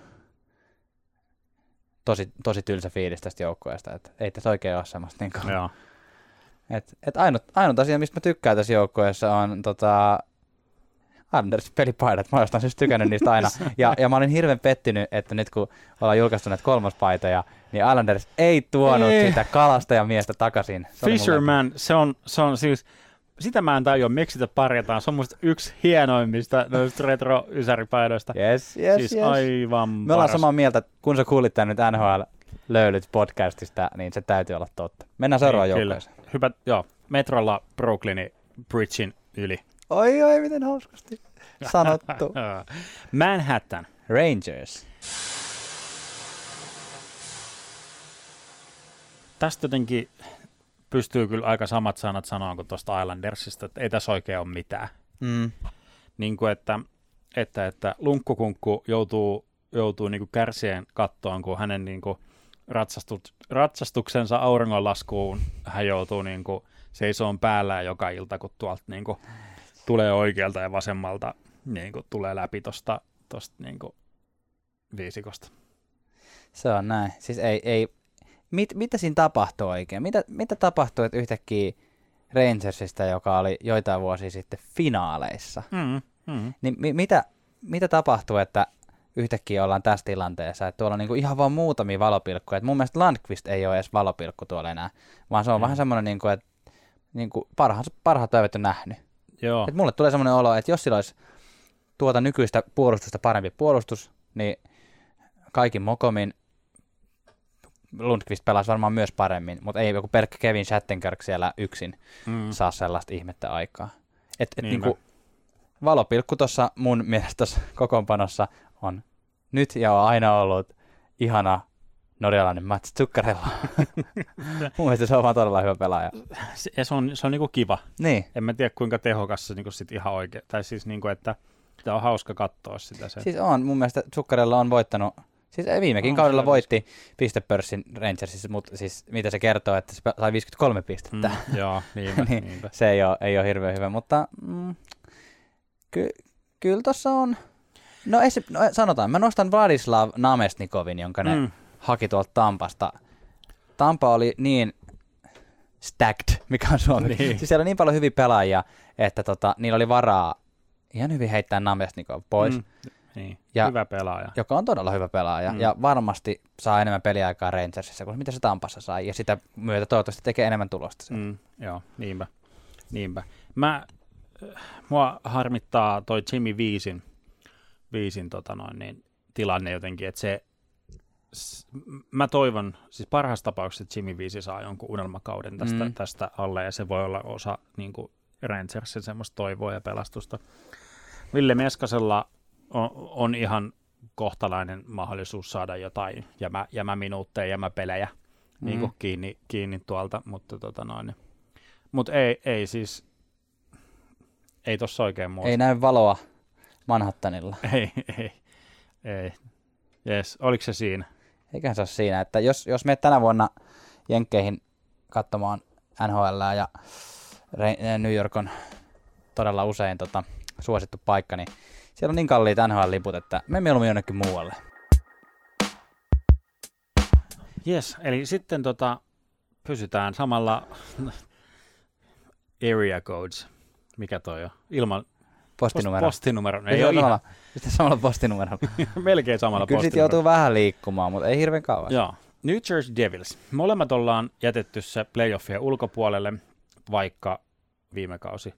tosi, tosi tylsä fiilis tästä joukkueesta, että ei tässä oikein ole semmoista niin kuin, Joo. et, et ainut, ainut asia, mistä mä tykkään tässä joukkueessa on tota, Anders pelipaidat. Mä jostain syystä tykännyt niistä aina. *laughs* Ja, ja mä olin hirveän pettynyt, että nyt kun ollaan julkaistu näitä kolmospaitoja, niin Islanders ei tuonut Ei. sitä kalastajamiestä takaisin. Se Fisherman, se on, se on siis, sitä mä en tajua, miksi sitä parjataan. Se on musta yksi hienoimmista noista retro-ysäripaidoista. Yes, yes, siis yes. aivan Me ollaan paras. samaa mieltä, kun sä kuulit tän nyt NHL löylyt podcastista, niin se täytyy olla totta. Mennään seuraavaan Niin, kyllä. joukkueeseen. Hyvä, joo. Metrolla Brooklynin Bridgein yli. Oi, oi, miten hauskasti *laughs* sanottu. Manhattan. Rangers. Tästä jotenkin pystyy kyllä aika samat sanat sanoa kuin tuosta Islandersista, että ei tässä oikein ole mitään. Mm. Niin kuin että, että, että lunkkukunkku joutuu, joutuu niin kuin kärsien kattoon, kun hänen niin kuin ratsastut, ratsastuksensa auringonlaskuun hän joutuu niin kuin seisoon päällään joka ilta, kun tuolta niin kuin tulee oikealta ja vasemmalta niin kuin tulee läpi tuosta tosta niin kuin viisikosta. Se on näin. Siis ei, ei. Mit, mitä siinä tapahtuu oikein? Mitä, mitä tapahtui, että yhtäkkiä Rangersista, joka oli joitain vuosia sitten finaaleissa, Mm, mm. niin mi, mitä, mitä tapahtuu, että yhtäkkiä ollaan tässä tilanteessa, että tuolla on niinku ihan vaan muutamia valopilkkuja. Et mun mielestä Landqvist ei ole edes valopilkku tuolla enää, vaan se on Mm. vähän semmoinen, niinku, että niinku parhaat, parhaat päivät on nähnyt. Joo, Et mulle tulee semmoinen olo, että jos sillä olisi tuota nykyistä puolustusta parempi puolustus, niin kaikin mokomin Lundqvist pelasi varmaan myös paremmin, mutta ei joku pelkkä Kevin Shattenkirk siellä yksin mm. saa sellaista ihmettä aikaa. Et, et Niinpä. niinku, valopilkku tuossa mun mielestä tossa kokoonpanossa on nyt ja on aina ollut ihana norjalainen Mats Zuccarello. *laughs* mun mielestä se on vaan todella hyvä pelaaja. se, ja se on, se on niinku kiva. Niin, En mä tiedä kuinka tehokas se niinku sit ihan oikein, tai siis niinku, että sitä on hauska katsoa sitä. Se. Siis on, mun mielestä Zuccarello on voittanut, siis viimekin On kaudella voitti pistepörssin Rangersissa, mutta siis mitä se kertoo, että se sai 53 pistettä. Mm, joo, *laughs* niinpä, Niin. niinpä. Se ei ole, ei ole hirveän hyvä, mutta mm, ky- kyllä tuossa on, No, esi- no sanotaan, mä nostan Vladislav Namestnikovin, jonka ne Mm. haki tuolta Tampasta. Tampa oli niin stacked, mikä on suomi. Niin. Siis siellä oli niin paljon hyviä pelaajia, että tota, niillä oli varaa ihan hyvin heittää Namestnikov pois, mm. Niin, Ja- hyvä pelaaja. joka on todella hyvä pelaaja, mm. Ja varmasti saa enemmän peliaikaa Rangersissa kuin mitä se Tampassa sai, ja sitä myötä toivottavasti tekee enemmän tulosta. Mm. Mm, joo, niinpä. niinpä. Mä, äh, mua harmittaa toi Jimmy Viisin, Viisin tota noin, niin, tilanne jotenkin, että se, mä toivon, siis parhaassa tapauksessa että Jimmy Viisi saa jonkun unelmakauden tästä, mm. tästä alle, ja se voi olla osa niin kuin Rangersin semmoista toivoa ja pelastusta. Ville Meskasella on, on ihan kohtalainen mahdollisuus saada jotain jämä, jämäminuutteja, jämäpelejä mm. niin kiinni, kiinni tuolta, mutta tota noin. Mut ei, ei siis, ei tossa oikein muuta. Ei näy valoa Manhattanilla. *laughs* ei, ei, ei. Yes. Oliko se siinä? Eiköhän se ole siinä, että jos, jos menet tänä vuonna Jenkkeihin katsomaan NHL ja New York on todella usein tota, suosittu paikka, niin siellä on niin kalliit NHL-liput, että me mieluummin jonnekin muualle. Yes, eli sitten tota, pysytään samalla area codes. Mikä toi on? Ilman Postinumero. postinumero. Ei ole ihan, samalla, sitten samalla postinumerolla. *laughs* melkein samalla Kyllä postinumerolla. joutuu vähän liikkumaan, mutta ei hirveän kauan. Joo. New Jersey Devils. Molemmat ollaan jätetty se playoffien ulkopuolelle, vaikka viime kausi.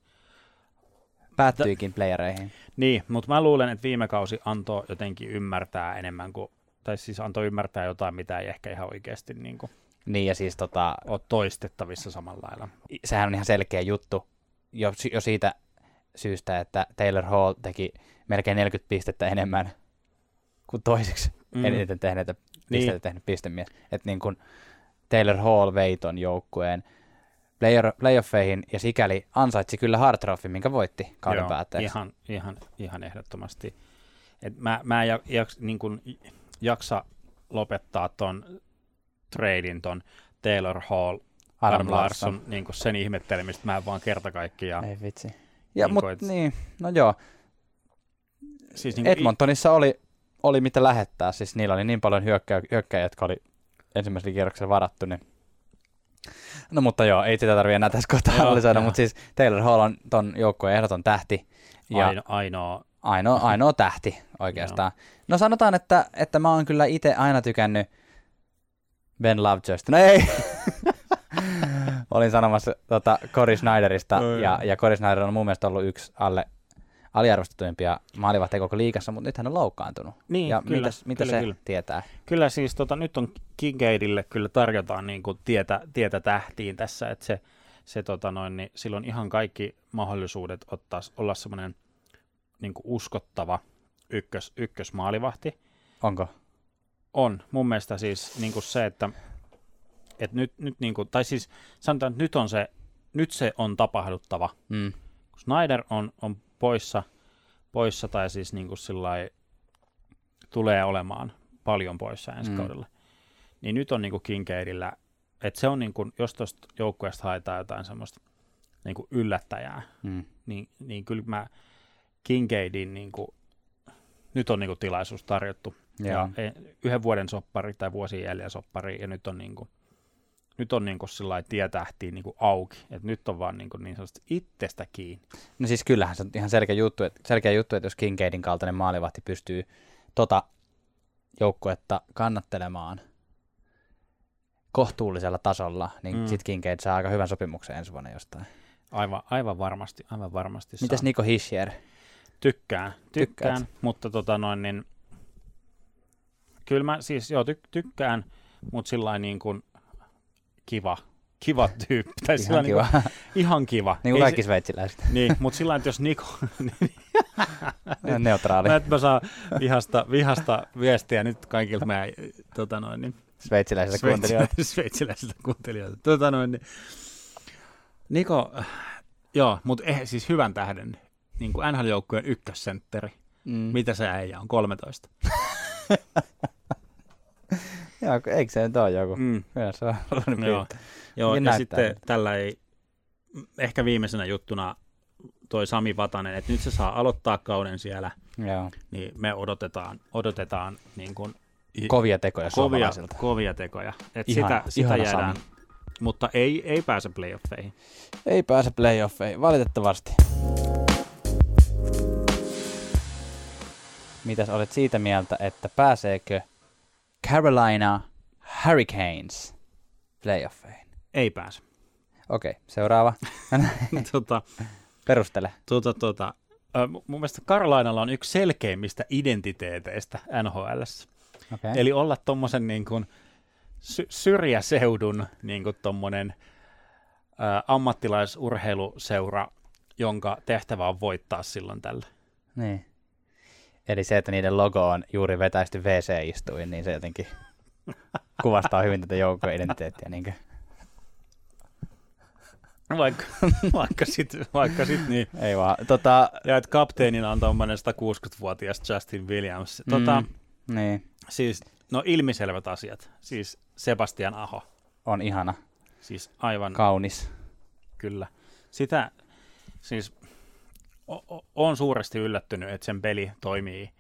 Päättyikin playereihin. Niin, mutta mä luulen, että viime kausi antoi jotenkin ymmärtää enemmän kuin, tai siis antoi ymmärtää jotain, mitä ei ehkä ihan oikeasti niin kuin, Niin ja siis tota, ole toistettavissa samalla lailla. sehän on ihan selkeä juttu jo, jo siitä syystä, että Taylor Hall teki melkein 40 pistettä enemmän kuin toiseksi mm. eniten tehneitä pisteitä Niin. tehnyt pistemies. Että niin kuin Taylor Hall vei ton joukkueen player, playoffeihin ja sikäli ansaitsi kyllä Trophy, minkä voitti kauden Joo, päätteeksi. Ihan, ihan, ihan ehdottomasti. Et mä, mä en ja- jaks, niin kun jaksa lopettaa ton treidin, ton Taylor Hall, Adam. Larsson, niin sen ihmettelemistä mä en vaan kerta kaikkiaan. Ei vitsi. Ja, Niin mut, et- niin, no joo. Siis niin Edmontonissa oli, oli mitä lähettää, siis niillä oli niin paljon hyökkäjä, hyökkäjä jotka oli ensimmäisellä kierroksella varattu, niin No mutta joo, ei sitä tarvitse enää tässä kohtaa Joo, analysoida, joo. mutta siis Taylor Hall on ton joukkueen ehdoton tähti ja aino, ainoa, ainoa, ainoa tähti oikeastaan. No sanotaan, että, että mä oon kyllä itse aina tykännyt Ben Lovejoysta. No ei! *laughs* Olin sanomassa tota, Cory Snyderista, Oi. ja, ja Cory Snyder on mun mielestä ollut yksi alle aliarvostetuimpia maalivahteja koko liikassa, mutta nyt hän on loukkaantunut. Niin, ja kyllä, mitäs, mitä kyllä, se kyllä. tietää? Kyllä siis tota, nyt on Kincaidille kyllä tarjotaan niin kuin tietä, tietä tähtiin tässä, että se, se tota noin, niin silloin ihan kaikki mahdollisuudet ottaa, olla semmoinen niin uskottava ykkös, ykkösmaalivahti. Onko? On mun mielestä siis niin kuin se, että, että nyt, nyt niin kuin, tai siis sanotaan, että nyt on se, nyt se on tapahduttava. Mm. Snyder on, on poissa, poissa tai siis niin kuin sillai, tulee olemaan paljon poissa ensi Mm. kaudella, niin nyt on niin kuin että se on niin kuin, jos tuosta joukkueesta haetaan jotain semmoista niin kuin yllättäjää, Mm. niin, niin kyllä mä Kincaidin niin kuin, nyt on niin kuin tilaisuus tarjottu. Joo. Ja e- yhden vuoden soppari tai vuosien jäljen soppari, ja nyt on niin kuin, nyt on niin kuin sillä tietähtiin niin kuin auki, että nyt on vaan niin, kuin niin sanotusti itsestä kiinni. No siis kyllähän se on ihan selkeä juttu, että, selkeä juttu, että jos Kincaidin kaltainen maalivahti pystyy tota joukkuetta kannattelemaan kohtuullisella tasolla, niin mm. Mm. sit Kincaid saa aika hyvän sopimuksen ensi vuonna jostain. Aivan, aivan varmasti, aivan varmasti Mitäs saa. Niko Hischier? Tykkään, tykkään, Tykkäät? mutta tota noin, niin kyllä mä siis, joo, ty- tykkään, mutta sillä niin kuin kiva, kiva tyyppi. Tai Ihan sillä kiva. Niin kuin, ihan kiva. niin kuin kaikki sveitsiläiset. Se, niin, mutta sillä että jos Niko, *laughs* Ihan Neutraali. mä, että mä saan vihasta, vihasta viestiä nyt kaikilta meidän tota noin, niin, Sveitsiläisiltä kuuntelijoilta. Sveitsi- *laughs* sveitsiläisiltä kuuntelijoilta. Tota noin, niin, Niko, joo, mutta eh, siis hyvän tähden, niin kuin NHL-joukkueen ykkössentteri. Mm. Mitä se äijä on? 13. *laughs* Joo, eikö se nyt ole joku? Mm. Kyllä se on Joo, joo ja sitten siltä. tällä ei, ehkä viimeisenä juttuna toi Sami Vatanen, että nyt se saa aloittaa kauden siellä Joo. niin me odotetaan, odotetaan niin kuin Kovia tekoja kovia, kovia tekoja. Et Ihana- sitä, sitä ihana jäädään, Sami. mutta ei, ei pääse playoffeihin. Ei pääse playoffeihin, valitettavasti. Mitäs olet siitä mieltä, että pääseekö Carolina Hurricanes playoffeihin? Ei pääse. Okei, seuraava. *laughs* tota, Perustele. tota, tota, mun mielestä Karolainalla on yksi selkeimmistä identiteeteistä NHLssä. Okay. Eli olla tuommoisen niin kuin sy- syrjäseudun niin kuin tommonen, ä, ammattilaisurheiluseura, jonka tehtävä on voittaa silloin tällä. Niin. Eli se, että niiden logo on juuri vetäisty WC-istuin, niin se jotenkin kuvastaa hyvin tätä joukkojen identiteettiä. Niin Vaikka, vaikka sit, vaikka sit niin. Ei vaan. Tota, Ja että kapteenina on tuommoinen 160-vuotias Justin Williams. Tota, mm, niin, Siis, no ilmiselvät asiat. Siis Sebastian Aho. on ihana, Siis aivan kaunis. kyllä. Sitä, siis on suuresti yllättynyt, että sen peli toimii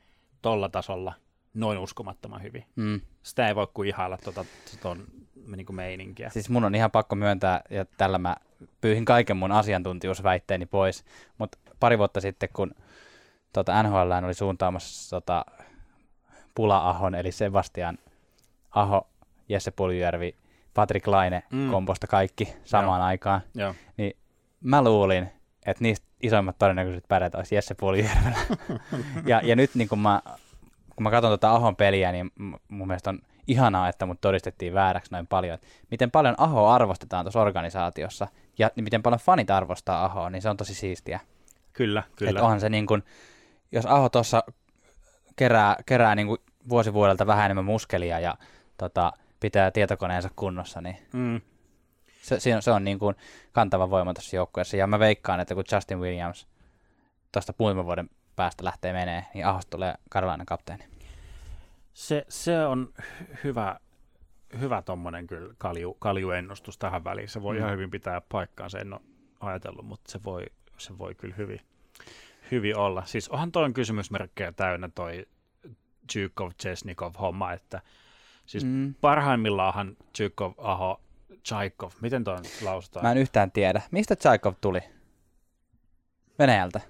tolla tasolla noin uskomattoman hyvin. Mm. Sitä ei voi kuin ihailla tuota, ton niin kuin meininkiä. Siis mun on ihan pakko myöntää, ja tällä mä pyyhin kaiken mun asiantuntijuusväitteeni pois, mutta pari vuotta sitten, kun tota, NHL oli suuntaamassa tota, Pula-Ahon, eli Sebastian Aho, Jesse Puljujärvi, Patrick Laine mm. komposta kaikki samaan Joo. aikaan, Joo. niin mä luulin, että niistä isoimmat todennäköisyydet pärjätä olisi Jesse Puljujärvellä. ja, ja nyt niin kun mä, kun mä katson tuota Ahon peliä, niin mun mielestä on ihanaa, että mut todistettiin vääräksi noin paljon. Et miten paljon Aho arvostetaan tuossa organisaatiossa ja miten paljon fanit arvostaa Ahoa, niin se on tosi siistiä. Kyllä, kyllä. Että onhan se niin kun, jos Aho tuossa kerää, kerää niin kuin vuosi vuodelta vähän enemmän muskelia ja tota, pitää tietokoneensa kunnossa, niin Mm, se, se on, se on niin kuin kantava voima tässä joukkueessa. Ja mä veikkaan, että kun Justin Williams tuosta muutaman vuoden päästä lähtee menee, niin Ahosta tulee Karolainen kapteeni. se, se on hy- hyvä, hyvä kyllä kalju, kaljuennustus tähän väliin. Se voi Mm. ihan hyvin pitää paikkaansa, en ole ajatellut, mutta se voi, se voi kyllä hyvin, hyvin olla. Siis onhan toi kysymysmerkkejä täynnä toi Zhukov, Chesnikov homma, että siis Mm. parhaimmillaanhan Zhukov, Aho, Chaikov, miten toi nyt lausutaan? Mä en yhtään tiedä. Mistä Tchaikov tuli? Venäjältä.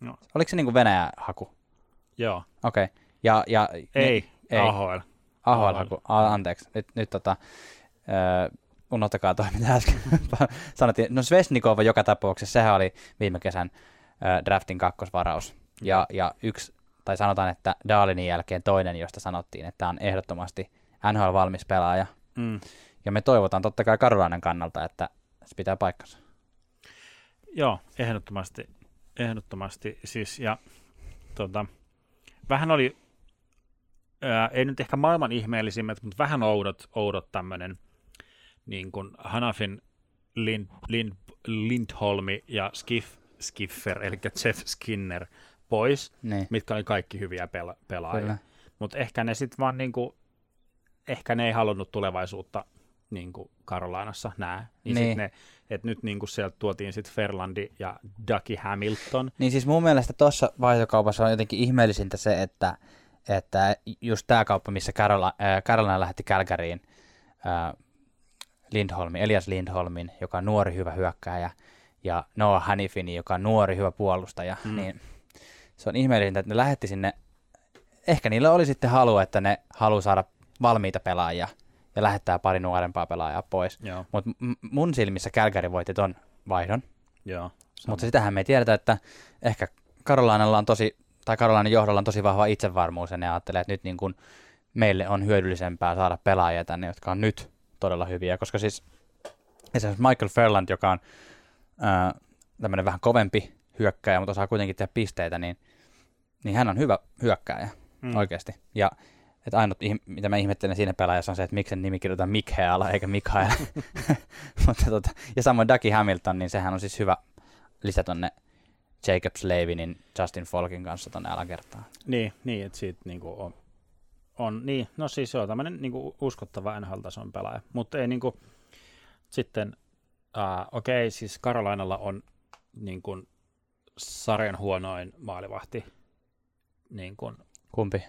No. Oliko se niin kuin Venäjä haku? Joo, Okei. Okay. Ja, ja, ei, ei. AHL. AHL AHL. haku. A, anteeksi. Nyt, nyt tota, öö, unohtakaa toi, *laughs* mitä äsken sanottiin. No Svesnikov joka tapauksessa, sehän oli viime kesän öö, draftin kakkosvaraus. Ja, ja yksi, tai sanotaan, että Dalinin jälkeen toinen, josta sanottiin, että on ehdottomasti NHL-valmis pelaaja. Mm. Ja me toivotaan totta kai Karolainen kannalta, että se pitää paikkansa. Joo, ehdottomasti. Ehdottomasti. Siis, ja tota, vähän oli, ää, ei nyt ehkä maailman ihmeellisimmät, mutta vähän oudot, oudot tämmöinen niin kuin Hanafin Lind, Lind, Lindholmi ja Skiff, Skiffer, eli Jeff Skinner pois, Niin, mitkä oli kaikki hyviä pela- pelaajia. Mutta ehkä ne sitten vaan niinku, ehkä ne ei halunnut tulevaisuutta niinku Karolainassa nää. Niin, Niin. Sit ne, et nyt niinku sieltä tuotiin sitten Ferlandi ja Ducky Hamilton. Niin siis mun mielestä tuossa vaihtokaupassa on jotenkin ihmeellisintä se, että, että just tämä kauppa, missä Carola, äh, Carolina lähetti Kälkäriin äh, Lindholmin, Elias Lindholmin, joka on nuori hyvä hyökkääjä, ja Noah Hanifini, joka on nuori hyvä puolustaja, mm. niin se on ihmeellisintä, että ne lähetti sinne, ehkä niillä oli sitten halu, että ne haluaa saada valmiita pelaajia ja lähettää pari nuorempaa pelaajaa pois. Mutta mun silmissä Kälkäri voitti ton vaihdon, joo. mutta sitähän me ei tiedetä, että ehkä Karolainalla on tosi, tai Karolainan johdolla on tosi vahva itsevarmuus, ja ne ajattelee, että nyt niin kuin meille on hyödyllisempää saada pelaajia tänne, jotka on nyt todella hyviä, koska siis esimerkiksi Michael Ferland, joka on ää, tämmöinen vähän kovempi hyökkääjä, mutta osaa kuitenkin tehdä pisteitä, niin, niin hän on hyvä hyökkääjä Mm. mm. oikeasti. Ja että ainut, mitä mä ihmettelen siinä pelaajassa on se, että miksi sen nimi kirjoitetaan Mikhail eikä Mikhail. *laughs* *laughs* Mutta tota, ja samoin Ducky Hamilton, niin sehän on siis hyvä lisä tonne Jacob Slavinin Justin Folkin kanssa tonne alakertaan. Niin, niin että siitä niinku on, on, niin, no siis se on tämmöinen niinku uskottava NHL-tason pelaaja, mutta ei niinku, sitten, uh, okei, okay, siis Karolainalla on niinku sarjan huonoin maalivahti niin kuin, Kumpi?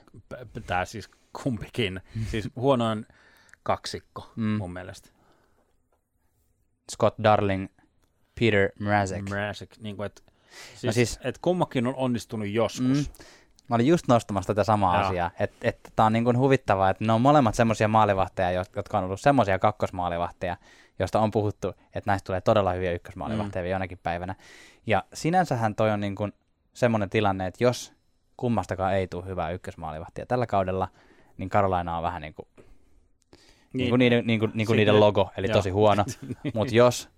tämä siis kumpikin, siis huonoin kaksikko Mm. mun mielestä. Scott Darling, Peter Mrazek. Mrazek, niin kuin, että siis, No siis- et kummakin on onnistunut joskus. Mm. Mä olin just nostamassa tätä samaa Joo. asiaa, että et, tää on niin kuin huvittavaa, että ne on molemmat semmoisia maalivahteja, jo- jotka on ollut semmoisia kakkosmaalivahteja, joista on puhuttu, että näistä tulee todella hyviä ykkösmaalivahteja mm. jonakin päivänä. Ja sinänsähän toi on niin kuin semmoinen tilanne, että jos kummastakaan ei tule hyvää ykkösmaalivahtia tällä kaudella, niin Carolina on vähän niin kuin, niin kuin niiden, niin kuin, niin kuin Sitten- niiden logo, eli joo. tosi huono. *laughs* Mutta jos,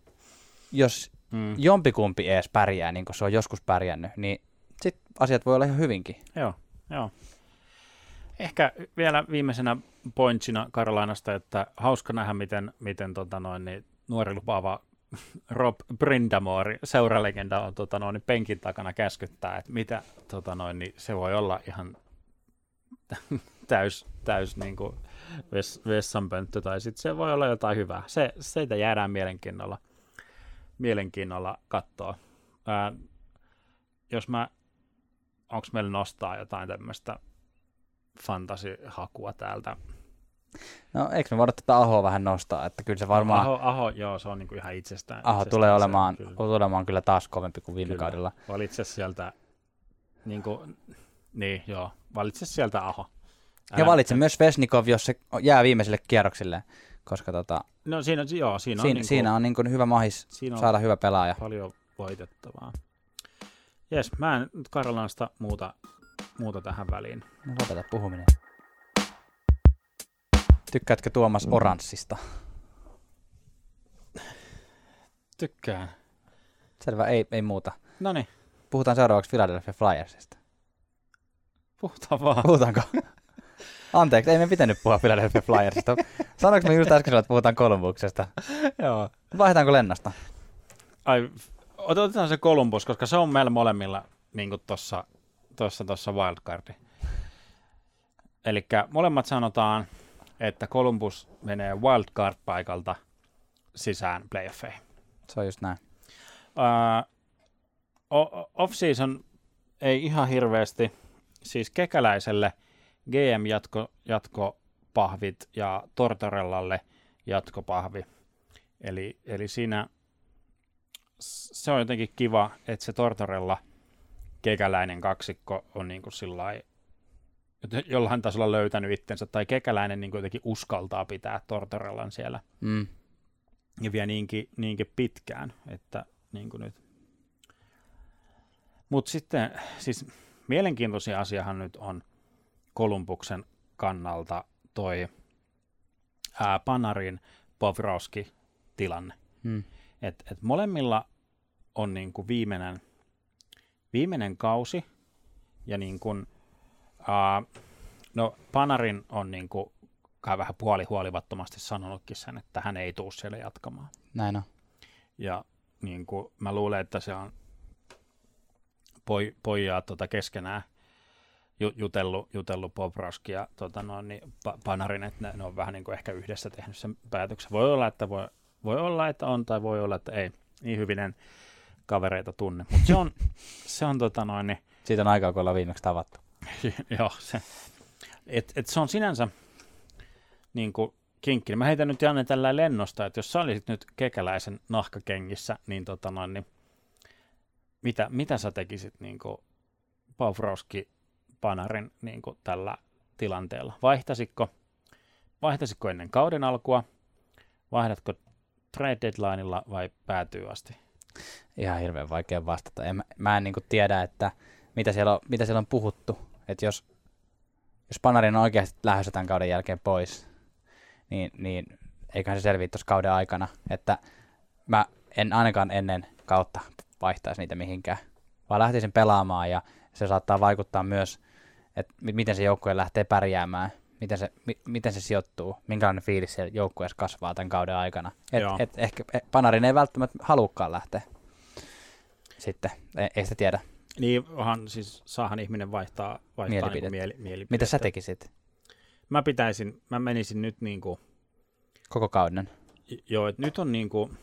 jos Mm. jompikumpi edes pärjää, niin kuin se on joskus pärjännyt, niin sit asiat voi olla ihan hyvinkin. Joo, joo. Ehkä vielä viimeisenä pointsina Karolainasta, että hauska nähdä, miten, miten tota noin, niin nuori lupaava Rob Brindamore, seuralegenda, on tota noin, niin penkin takana käskyttää, että mitä tota noin, niin se voi olla ihan täys, täys niin kuin ves, vessanpönttö, tai sitten se voi olla jotain hyvää. Se, siitä jäädään mielenkiinnolla, mielenkiinnolla katsoa. Ää, jos mä onko meillä nostaa jotain tämmöistä fantasihakua täältä? No eikö me voida tätä Ahoa vähän nostaa, että kyllä se varmaan Aho, Aho, joo, se on niinku ihan itsestään. Aho itsestään tulee se, olemaan, Kyllä, tulee olemaan kyllä taas kovempi kuin viime Kyllä. kaudella. valitse sieltä, niinku, niin joo, valitse sieltä Aho. Ja valitse myös Vesnikov, jos se jää viimeiselle kierrokselle, koska tota, No siinä, joo, siinä on, siinä, niinku, siinä on niin kuin hyvä mahis siinä on saada hyvä pelaaja. paljon voitettavaa. Jes, mä en nyt Karolanasta muuta, muuta tähän väliin. No, lopeta puhuminen. Tykkäätkö Tuomas Oranssista? Tykkään. Selvä, ei, ei muuta. No niin, Puhutaan seuraavaksi Philadelphia Flyersista. puhutaan vaan. Puhutaanko? *laughs* Anteeksi, ei me pitänyt puhua Philadelphia Flyersista. Sanoinko me just äsken, että puhutaan Columbuksesta? joo. Vaihdetaanko lennosta? Ai, otetaan se Columbus, koska se on meillä molemmilla niin tuossa tossa, tossa wildcardi. Eli molemmat sanotaan, että Columbus menee wildcard-paikalta sisään playoffeihin. Se on just näin. Uh, off-season ei ihan hirveästi, siis Kekäläiselle GM jatko, jatkopahvit ja Tortorellalle jatkopahvi. Eli, eli siinä se on jotenkin kiva, että se Tortorella kekäläinen kaksikko on niin kuin sillai, jollain tasolla löytänyt itsensä, tai kekäläinen niin jotenkin uskaltaa pitää Tortorellan siellä Mm. ja vielä niinkin, niinkin pitkään, että niin kuin nyt. Mutta sitten, siis mielenkiintoisia asiahan nyt on Kolumbuksen kannalta toi ää, Panarin Povroski tilanne. Mm. Et, et molemmilla on niin kuin viimeinen, viimeinen kausi, ja niin kuin, ää, no Panarin on niin kuin, kai vähän puolihuolivattomasti sanonutkin sen, että hän ei tule siellä jatkamaan. Näin on. Ja niin kuin, mä luulen, että se on poi, pojaa tota keskenään ju, jutellut, jutellut Bobrovski ja tota no, niin, pa, Panarin, että ne, ne, on vähän niin kuin ehkä yhdessä tehnyt sen päätöksen. Voi olla, että voi, voi olla, että on, tai voi olla, että ei. Niin hyvin en kavereita tunne. Mutta se on, *laughs* se on tota noin, niin, Siitä on aikaa, kun ollaan viimeksi tavattu. *laughs* joo, se, et, et se on sinänsä niin kuin kinkki. Mä heitän nyt Janne tällä lennosta, että jos sä olisit nyt kekäläisen nahkakengissä, niin, tota noin, niin mitä, mitä sä tekisit niin kuin Pavrovski Panarin niin kuin tällä tilanteella? Vaihtasitko, vaihtasitko ennen kauden alkua? Vaihdatko trade deadlineilla vai päätyy asti? Ihan hirveän vaikea vastata. En, mä- en niinku tiedä, että mitä siellä on, mitä siellä on puhuttu. Että jos, jos Panarin on oikeasti lähdössä tämän kauden jälkeen pois, niin, niin eiköhän se selviä tuossa kauden aikana. Että mä en ainakaan ennen kautta vaihtaisi niitä mihinkään, vaan lähtisin pelaamaan ja se saattaa vaikuttaa myös, että mi- miten se joukkue lähtee pärjäämään, miten se, mi- miten se sijoittuu, minkälainen fiilis siellä joukkueessa kasvaa tämän kauden aikana. Et, Joo. et ehkä e- Panarin ei välttämättä halukkaan lähteä sitten, ei, ei sitä tiedä. Niin, onhan, siis saahan ihminen vaihtaa, vaihtaa Mielipidettä. Niin mieli, mielipidettä. Mitä sä tekisit Mä pitäisin, mä menisin nyt niin kuin, koko kauden? joo, että nyt on niin kuin,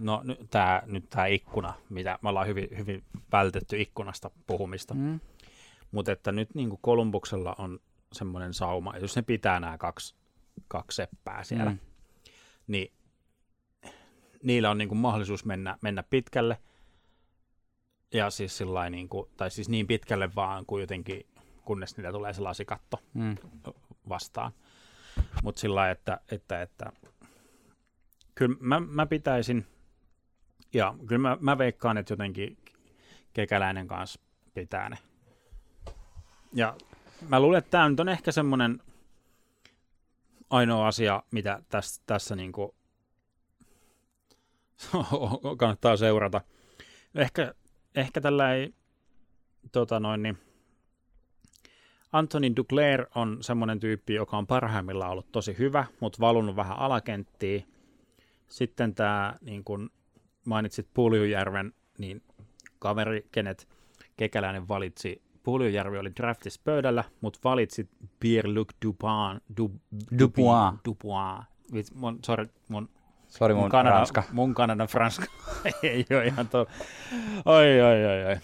No nyt tämä nyt tää ikkuna, mitä me ollaan hyvin, hyvin vältetty ikkunasta puhumista. Mm. Mutta että nyt niin kuin Kolumbuksella on semmoinen sauma, jos ne pitää nämä kaksi, kaksi seppää siellä, mm. niin niillä on niin kuin mahdollisuus mennä, mennä pitkälle. Ja siis sillain niin kuin, tai siis niin pitkälle vaan kuin jotenkin, kunnes niitä tulee se lasikatto Mm. vastaan. Mutta sillä että, että, että kyllä mä, mä pitäisin, ja kyllä mä, mä veikkaan, että jotenkin kekäläinen kanssa pitää ne. Ja mä luulen, että tämä nyt on ehkä semmoinen ainoa asia, mitä tässä, tässä niinku *laughs* kannattaa seurata. Ehkä, ehkä tällä ei, tota noin, niin, Anthony Duclair on semmoinen tyyppi, joka on parhaimmillaan ollut tosi hyvä, mutta valunut vähän alakenttiin. Sitten tämä, niin kuin mainitsit Puljujärven, niin kaveri, kenet Kekäläinen valitsi, Puljujärvi oli draftissa pöydällä, mutta valitsi Pierre-Luc Dupin, du, Dupuis. Dupuis. Vitsi, mun, sorry, mun Sori mun, mun Kanada, ranska. Mun Kanadan franska. *laughs* ei ole ihan tuo. Oi, oi, oi, oi.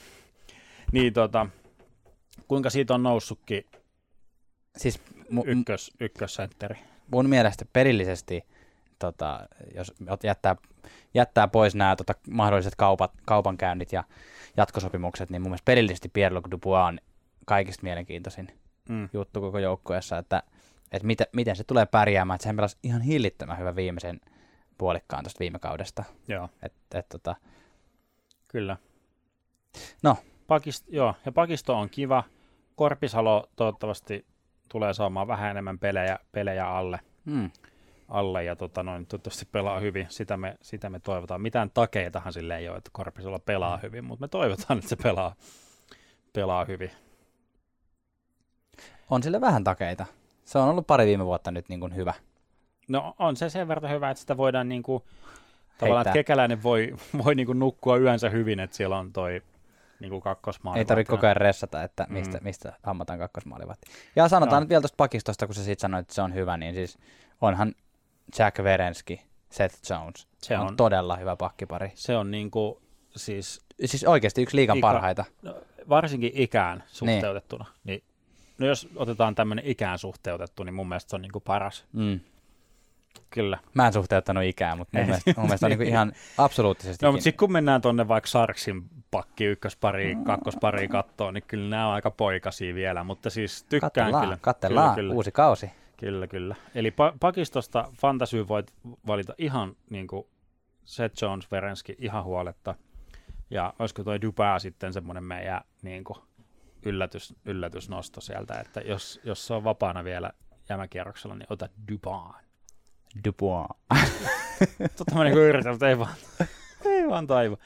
Niin tota, kuinka siitä on noussutkin Siis mu- ykkös, ykkössentteri? mun mielestä pelillisesti, tota, jos jättää, jättää pois nämä tota, mahdolliset kaupat, kaupankäynnit ja jatkosopimukset, niin mun mielestä pelillisesti Pierre-Luc Dubois on kaikista mielenkiintoisin Mm. juttu koko joukkueessa, että, että miten, miten se tulee pärjäämään, että sehän pelasi ihan hillittömän hyvä viimeisen puolikkaan tuosta viime kaudesta. Joo, Et, et, tota, kyllä. No. Pakist, joo, ja pakisto on kiva. Korpisalo toivottavasti tulee saamaan vähän enemmän pelejä, pelejä alle, mm, alle ja tota noin, toivottavasti pelaa hyvin. Sitä me, sitä me toivotaan. Mitään takeitahan sille ei ole, että Korpisalo pelaa hyvin, mutta me toivotaan, että se pelaa, pelaa hyvin. on sille vähän takeita. Se on ollut pari viime vuotta nyt niin kuin hyvä. No on se sen verran hyvä, että sitä voidaan niinku, tavallaan, että kekäläinen voi, *laughs* voi niinku nukkua yönsä hyvin, että siellä on toi niinku kakkosmaali. Ei tarvitse koko ajan ressata, että mistä, Mm. mistä hammataan kakkosmaalivahti. Ja sanotaan nyt vielä tuosta pakistosta, kun sä siitä sanoit, että se on hyvä, niin siis onhan Jack Verenski, Seth Jones. Se on, on, todella hyvä pakkipari. se on niinku, siis Siis oikeasti yksi liigan Ika- parhaita. no, varsinkin ikään suhteutettuna. Niin. No jos otetaan tämmöinen ikään suhteutettu, niin mun mielestä se on niinku paras. Mm. Kyllä. Mä en suhteuttanut ikään, mutta mun Ei. mielestä, mun mielestä on niinku ihan absoluuttisesti. No, mutta sitten kun mennään tonne vaikka Sarksin pakki ykköspariin, kakkospariin kattoon, niin kyllä nämä on aika poikasia vielä, mutta siis tykkään katsellaan, kyllä. katsellaan, Kyllä, kyllä. uusi kausi. Kyllä, kyllä. Eli pa- pakistosta fantasy voit valita ihan niin kuin Seth Jones, Verenski ihan huoletta. Ja olisiko toi Dupää sitten semmoinen meidän niin kuin yllätys, yllätysnosto sieltä, että jos, jos se on vapaana vielä jämäkierroksella, niin ota Dupaan. Dubois. *laughs* Totta mä niin yritän, mutta ei vaan, ei vaan taivu.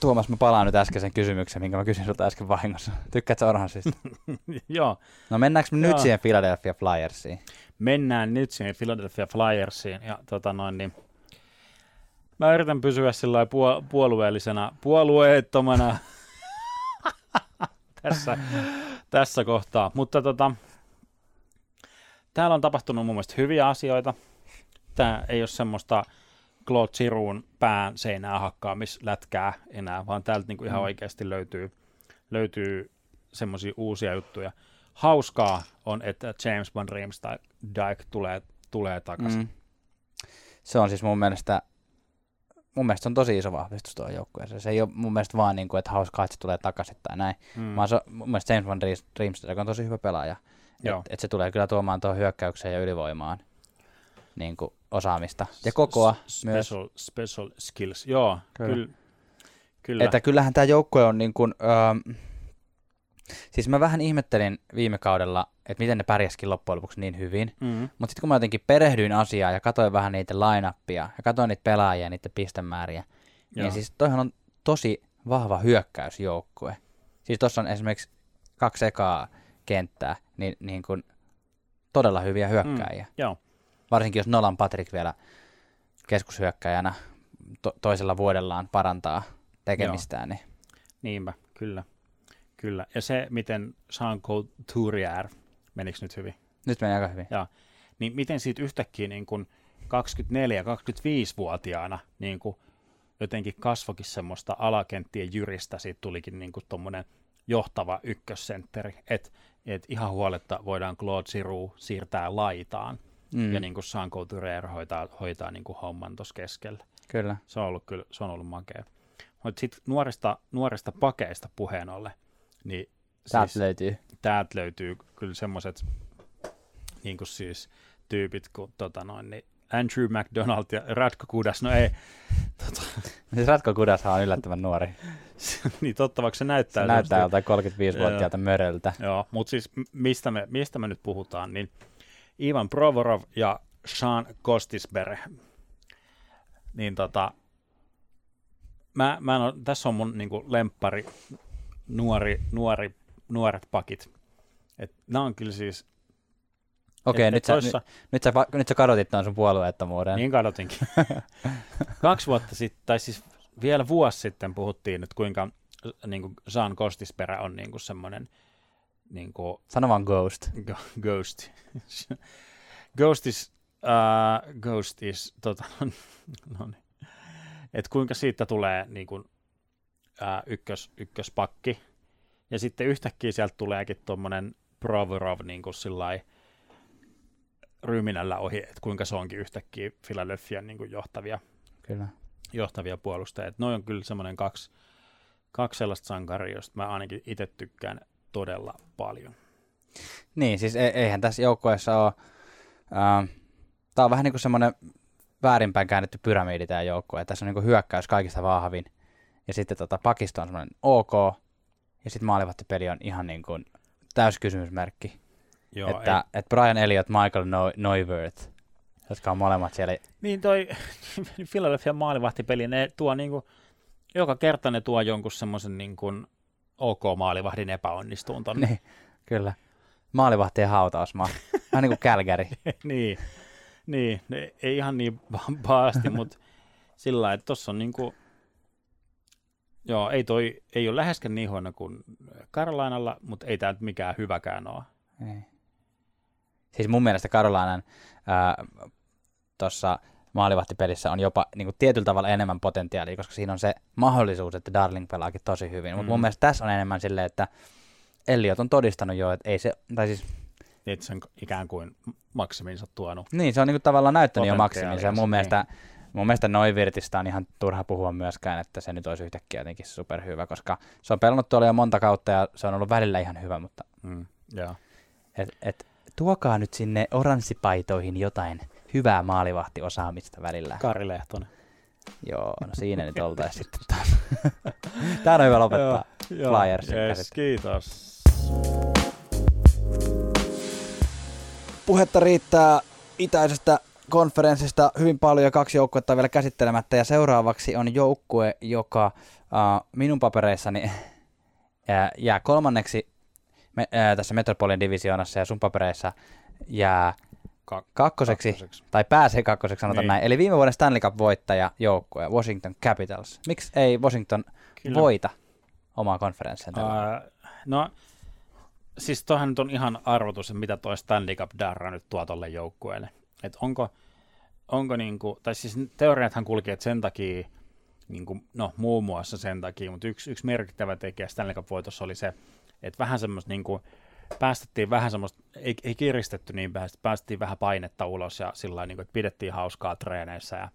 Tuomas, mä palaan nyt äskeisen kysymyksen, minkä mä kysyin sulta äsken vahingossa. Tykkäätkö Orhansista? *laughs* Joo, No mennäänkö me nyt siihen Philadelphia Flyersiin? mennään nyt siihen Philadelphia Flyersiin. Ja tota noin, niin mä yritän pysyä sillä puol- puolueellisena, puolueettomana *laughs* tässä, tässä kohtaa. Mutta tota, täällä on tapahtunut mun mielestä hyviä asioita. Tämä ei ole semmoista Claude Giroun pään seinää hakkaamislätkää enää, vaan täältä niinku ihan Mm. oikeasti löytyy, löytyy semmoisia uusia juttuja. Hauskaa on, että James Van Riemsdyk tulee, tulee takaisin. Mm. Se on siis mun mielestä, mun mielestä se on tosi iso vahvistus tuohon joukkueeseen. Se ei ole mun mielestä vaan niin kuin, että hauskaa, että se tulee takaisin tai näin. Mm. Vaan se, mun mielestä James Van Riemsdyk on tosi hyvä pelaaja. Joo. Että et se tulee kyllä tuomaan tuohon hyökkäykseen ja ylivoimaan niin kuin osaamista. Ja kokoa S- myös. special, special skills, joo, Kyllä. kyllä. Kyllä. Että kyllähän tämä joukkue on niin kuin, öö, siis mä vähän ihmettelin viime kaudella, että miten ne pärjäskin loppujen lopuksi niin hyvin. mm. Mutta sitten kun mä jotenkin perehdyin asiaa ja katsoin vähän niitä line-upia ja katsoin niitä pelaajia ja niiden pistemääriä, Joo. niin siis toihan on tosi vahva hyökkäysjoukkue. Siis tuossa on esimerkiksi kaksi ekaa kenttää, niin, niin kuin todella hyviä hyökkääjiä. Joo, Varsinkin jos Nolan Patrick vielä keskushyökkäjänä to- toisella vuodellaan parantaa tekemistään, niin niinpä, kyllä. Kyllä. Ja se, miten Jean Couturier, menikö nyt hyvin? nyt meni aika hyvin. niin miten siitä yhtäkkiä niin kun 24-25-vuotiaana niin kuin jotenkin kasvokin semmoista alakenttien jyristä, siitä tulikin niin kuin johtava ykkössentteri, että et ihan huoletta voidaan Claude Giroux siirtää laitaan, mm. ja niin kuin Jean Couturier hoitaa, hoitaa niin kuin homman tuossa keskellä. Kyllä. Se on ollut kyllä, se on ollut makea. Mutta sitten nuorista, nuorista pakeista puheen ollen, niin Täältä siis, löytyy. Täältä löytyy kyllä semmoiset niin kuin siis tyypit kuin tota noin, niin Andrew McDonald ja Ratko Kudas, no ei. Tota. Siis Ratko Kudas on yllättävän nuori. *laughs* niin totta, vaikka se näyttää. Se näyttää joltain 35-vuotiaalta möröltä. Joo, mutta siis mistä me, mistä me nyt puhutaan, niin Ivan Provorov ja Sean Kostisberg. Niin tota, mä, mä en ole, tässä on mun niin lemppari nuori, nuori, nuoret pakit. Et nämä on kyllä siis Okei, nyt, sä, toissa... nyt, nyt, sä, nyt sä kadotit tuon sun puolueettomuuden. Niin kadotinkin. *laughs* Kaksi vuotta sitten, tai siis vielä vuosi sitten puhuttiin nyt, kuinka niin kuin Jean Kostisperä on niin kuin semmoinen... Niin kuin, Sano vaan ghost. Go, ghost. *laughs* ghost is... Uh, ghost is... Tota, no niin. Et kuinka siitä tulee niin kuin, uh, ykkös, ykköspakki. Ja sitten yhtäkkiä sieltä tuleekin tuommoinen Provorov niin kuin sillai, ryminällä ohi, että kuinka se onkin yhtäkkiä Philadelphian niin johtavia, kyllä. johtavia puolustajia. Noin on kyllä semmoinen kaksi, kaksi sellaista sankaria, josta mä ainakin itse tykkään todella paljon. Niin, siis e- eihän tässä joukkueessa ole, äh, tämä on vähän niin kuin semmoinen väärinpäin käännetty pyramidi tämä joukkue. Tässä on niin kuin hyökkäys kaikista vahvin, ja sitten tota, pakisto on semmoinen ok, ja sitten maalivahtipeli on ihan niin kuin täys kysymysmerkki. Joo, että, ei. että Brian Elliott, Michael no- Neuwirth, jotka on molemmat siellä. Niin toi *laughs* Philadelphia maalivahtipeli, ne tuo niinku, joka kerta ne tuo jonkun semmoisen niinku ok maalivahdin epäonnistuun tonne. niin, kyllä. Maalivahtien hautausmaa. Vähän niin kuin Calgary. *laughs* niin, niin, ne, ei ihan niin *laughs* paasti, mutta sillä lailla, että tuossa on niinku, joo, ei toi, ei ole läheskään niin huono kuin Carolinalla, mutta ei tämä nyt mikään hyväkään ole. Ei. Siis mun mielestä Karolainan tuossa maalivahtipelissä on jopa niin kuin tietyllä tavalla enemmän potentiaalia, koska siinä on se mahdollisuus, että Darling pelaakin tosi hyvin. Mm. Mutta mun mielestä tässä on enemmän silleen, että Elliot on todistanut jo, että ei se, tai siis... Niin, sen ikään kuin maksiminsa tuonut. Niin, se on niin kuin tavallaan näyttänyt jo maksiminsa. Mun, niin. mielestä, mun mielestä Noivirtistä on ihan turha puhua myöskään, että se nyt olisi yhtäkkiä jotenkin superhyvä, koska se on pelannut tuolla jo monta kautta ja se on ollut välillä ihan hyvä, mutta... Mm, yeah. et, et, tuokaa nyt sinne oranssipaitoihin jotain hyvää maalivahtiosaamista välillä. Kari Lehtonen. Joo, no *laughs* siinä nyt oltaisiin sitten taas. *laughs* Tämä on hyvä lopettaa Flyersin yes, kiitos. Puhetta riittää itäisestä konferenssista hyvin paljon ja kaksi joukkuetta vielä käsittelemättä ja seuraavaksi on joukkue, joka uh, minun papereissani *laughs* jää kolmanneksi me, ää, tässä Metropolin divisioonassa ja sun papereissa jää Kak- kakkoseksi, kakkoseksi, tai pääsee kakkoseksi, sanotaan niin. näin. Eli viime vuoden Stanley Cup-voittaja joukkue, Washington Capitals. Miksi ei Washington Kyllä. voita omaa konferenssia? Uh, no, siis toihan nyt on ihan arvotus, mitä tuo Stanley Cup Darra nyt tuo tolle joukkueelle. Että onko, onko niinku, tai siis teoriathan kulki, että sen takia, niinku, no muun muassa sen takia, mutta yksi, yksi merkittävä tekijä Stanley Cup-voitossa oli se, että vähän semmoista niin kuin, päästettiin vähän semmoista, ei, ei kiristetty niin vähän, päästettiin vähän painetta ulos ja sillä niin kuin, että pidettiin hauskaa treeneissä ja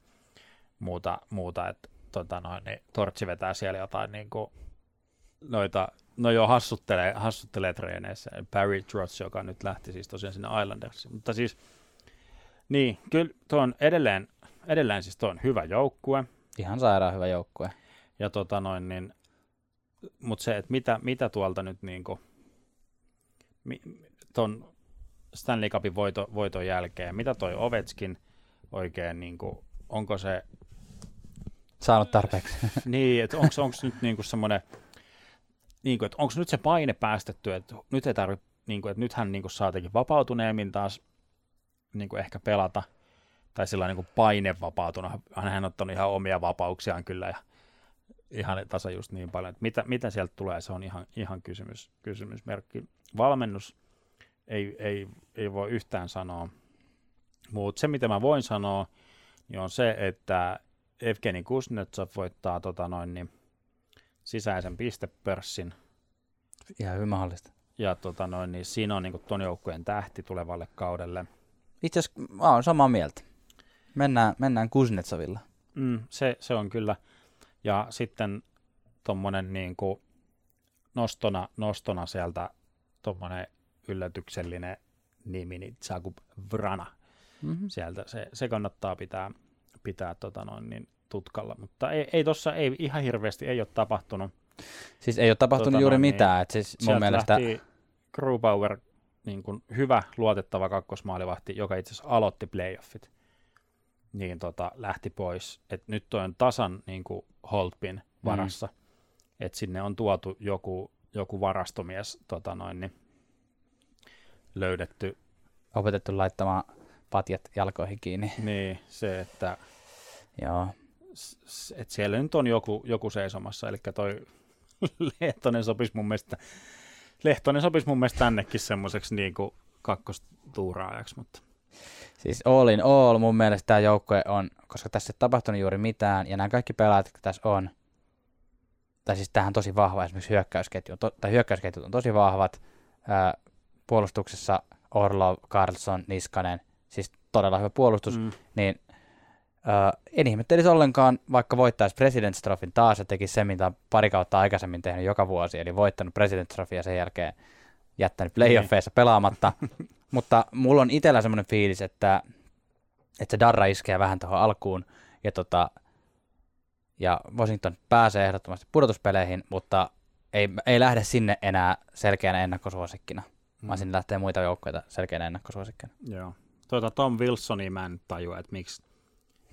muuta, muuta että tota noin, niin Tortsi vetää siellä jotain niin kuin, noita, no joo, hassuttelee, hassuttelee treeneissä. Barry Trotz, joka nyt lähti siis tosiaan sinne Islandersiin. Mutta siis, niin, kyllä tuo on edelleen, edelleen siis tuo on hyvä joukkue. Ihan sairaan hyvä joukkue. Ja tota noin, niin mutta se, että mitä, mitä tuolta nyt niin kuin, ton Stanley Cupin voito, voiton jälkeen, mitä toi Ovetskin oikein, niin kuin, onko se... Saanut tarpeeksi. *laughs* niin, että onko, onko nyt niin kuin semmoinen, niin kuin, että onko nyt se paine päästetty, että nyt ei tarvitse, niin kuin, että nythän niin kuin saa jotenkin vapautuneemmin taas niin kuin ehkä pelata, tai sillä niin kuin paine vapautunut. Hän on ottanut ihan omia vapauksiaan kyllä, ja ihan tasa just niin paljon, että mitä, mitä sieltä tulee, se on ihan, ihan kysymys, kysymysmerkki. Valmennus ei, ei, ei voi yhtään sanoa, mutta se mitä mä voin sanoa, niin on se, että Evgeni Kuznetsov voittaa tota noin, niin, sisäisen pistepörssin. Ihan hyvin mahdollista. Ja tota noin, niin siinä on niin ton joukkueen tähti tulevalle kaudelle. Itse asiassa mä oon samaa mieltä. Mennään, mennään Kuznetsovilla. Mm, se, se on kyllä. Ja sitten tuommoinen niin nostona, nostona sieltä tuommoinen yllätyksellinen nimi, niin Jakub Vrana. Mm-hmm. Sieltä se, se kannattaa pitää, pitää tota noin, niin tutkalla, mutta ei, ei tuossa ei, ihan hirveästi ei ole tapahtunut. Siis ei ole tapahtunut tota juuri noin, mitään. Niin, että siis mun mielestä... Grubauer, niin kuin hyvä, luotettava kakkosmaalivahti, joka itse asiassa aloitti playoffit, niin tota, lähti pois. Et nyt on tasan niin kuin Holtpin mm. varassa, mm. että sinne on tuotu joku, joku varastomies tota noin, niin löydetty. Opetettu laittamaan patjat jalkoihin kiinni. Niin, se, että Joo. Et siellä nyt on joku, joku seisomassa, eli toi *laughs* Lehtonen sopisi mun mielestä, Lehtonen sopisi mun mielestä tännekin semmoiseksi niin kakkostuuraajaksi, mutta Siis all in all mun mielestä tämä joukkue on, koska tässä ei tapahtunut juuri mitään, ja nämä kaikki pelaajat, jotka tässä on, tai siis tähän tosi vahva esimerkiksi hyökkäysketju, to, tai hyökkäysketjut on tosi vahvat, ää, puolustuksessa Orlov, Carlson, Niskanen, siis todella hyvä puolustus, mm. niin Uh, en ihmettelisi ollenkaan, vaikka voittaisi President's Trophyn taas ja tekisi se, mitä pari kautta aikaisemmin tehnyt joka vuosi, eli voittanut President's Trophy ja sen jälkeen jättänyt playoffeissa pelaamatta. *laughs* Mutta mulla on itsellä semmoinen fiilis, että, että se Darra iskee vähän tuohon alkuun ja, tota, ja Washington pääsee ehdottomasti pudotuspeleihin, mutta ei, ei lähde sinne enää selkeänä ennakkosuosikkina, mm. vaan sinne lähtee muita joukkoja selkeänä ennakkosuosikkina. Joo. Tuota Tom Wilsonia mä en tajua, että miksi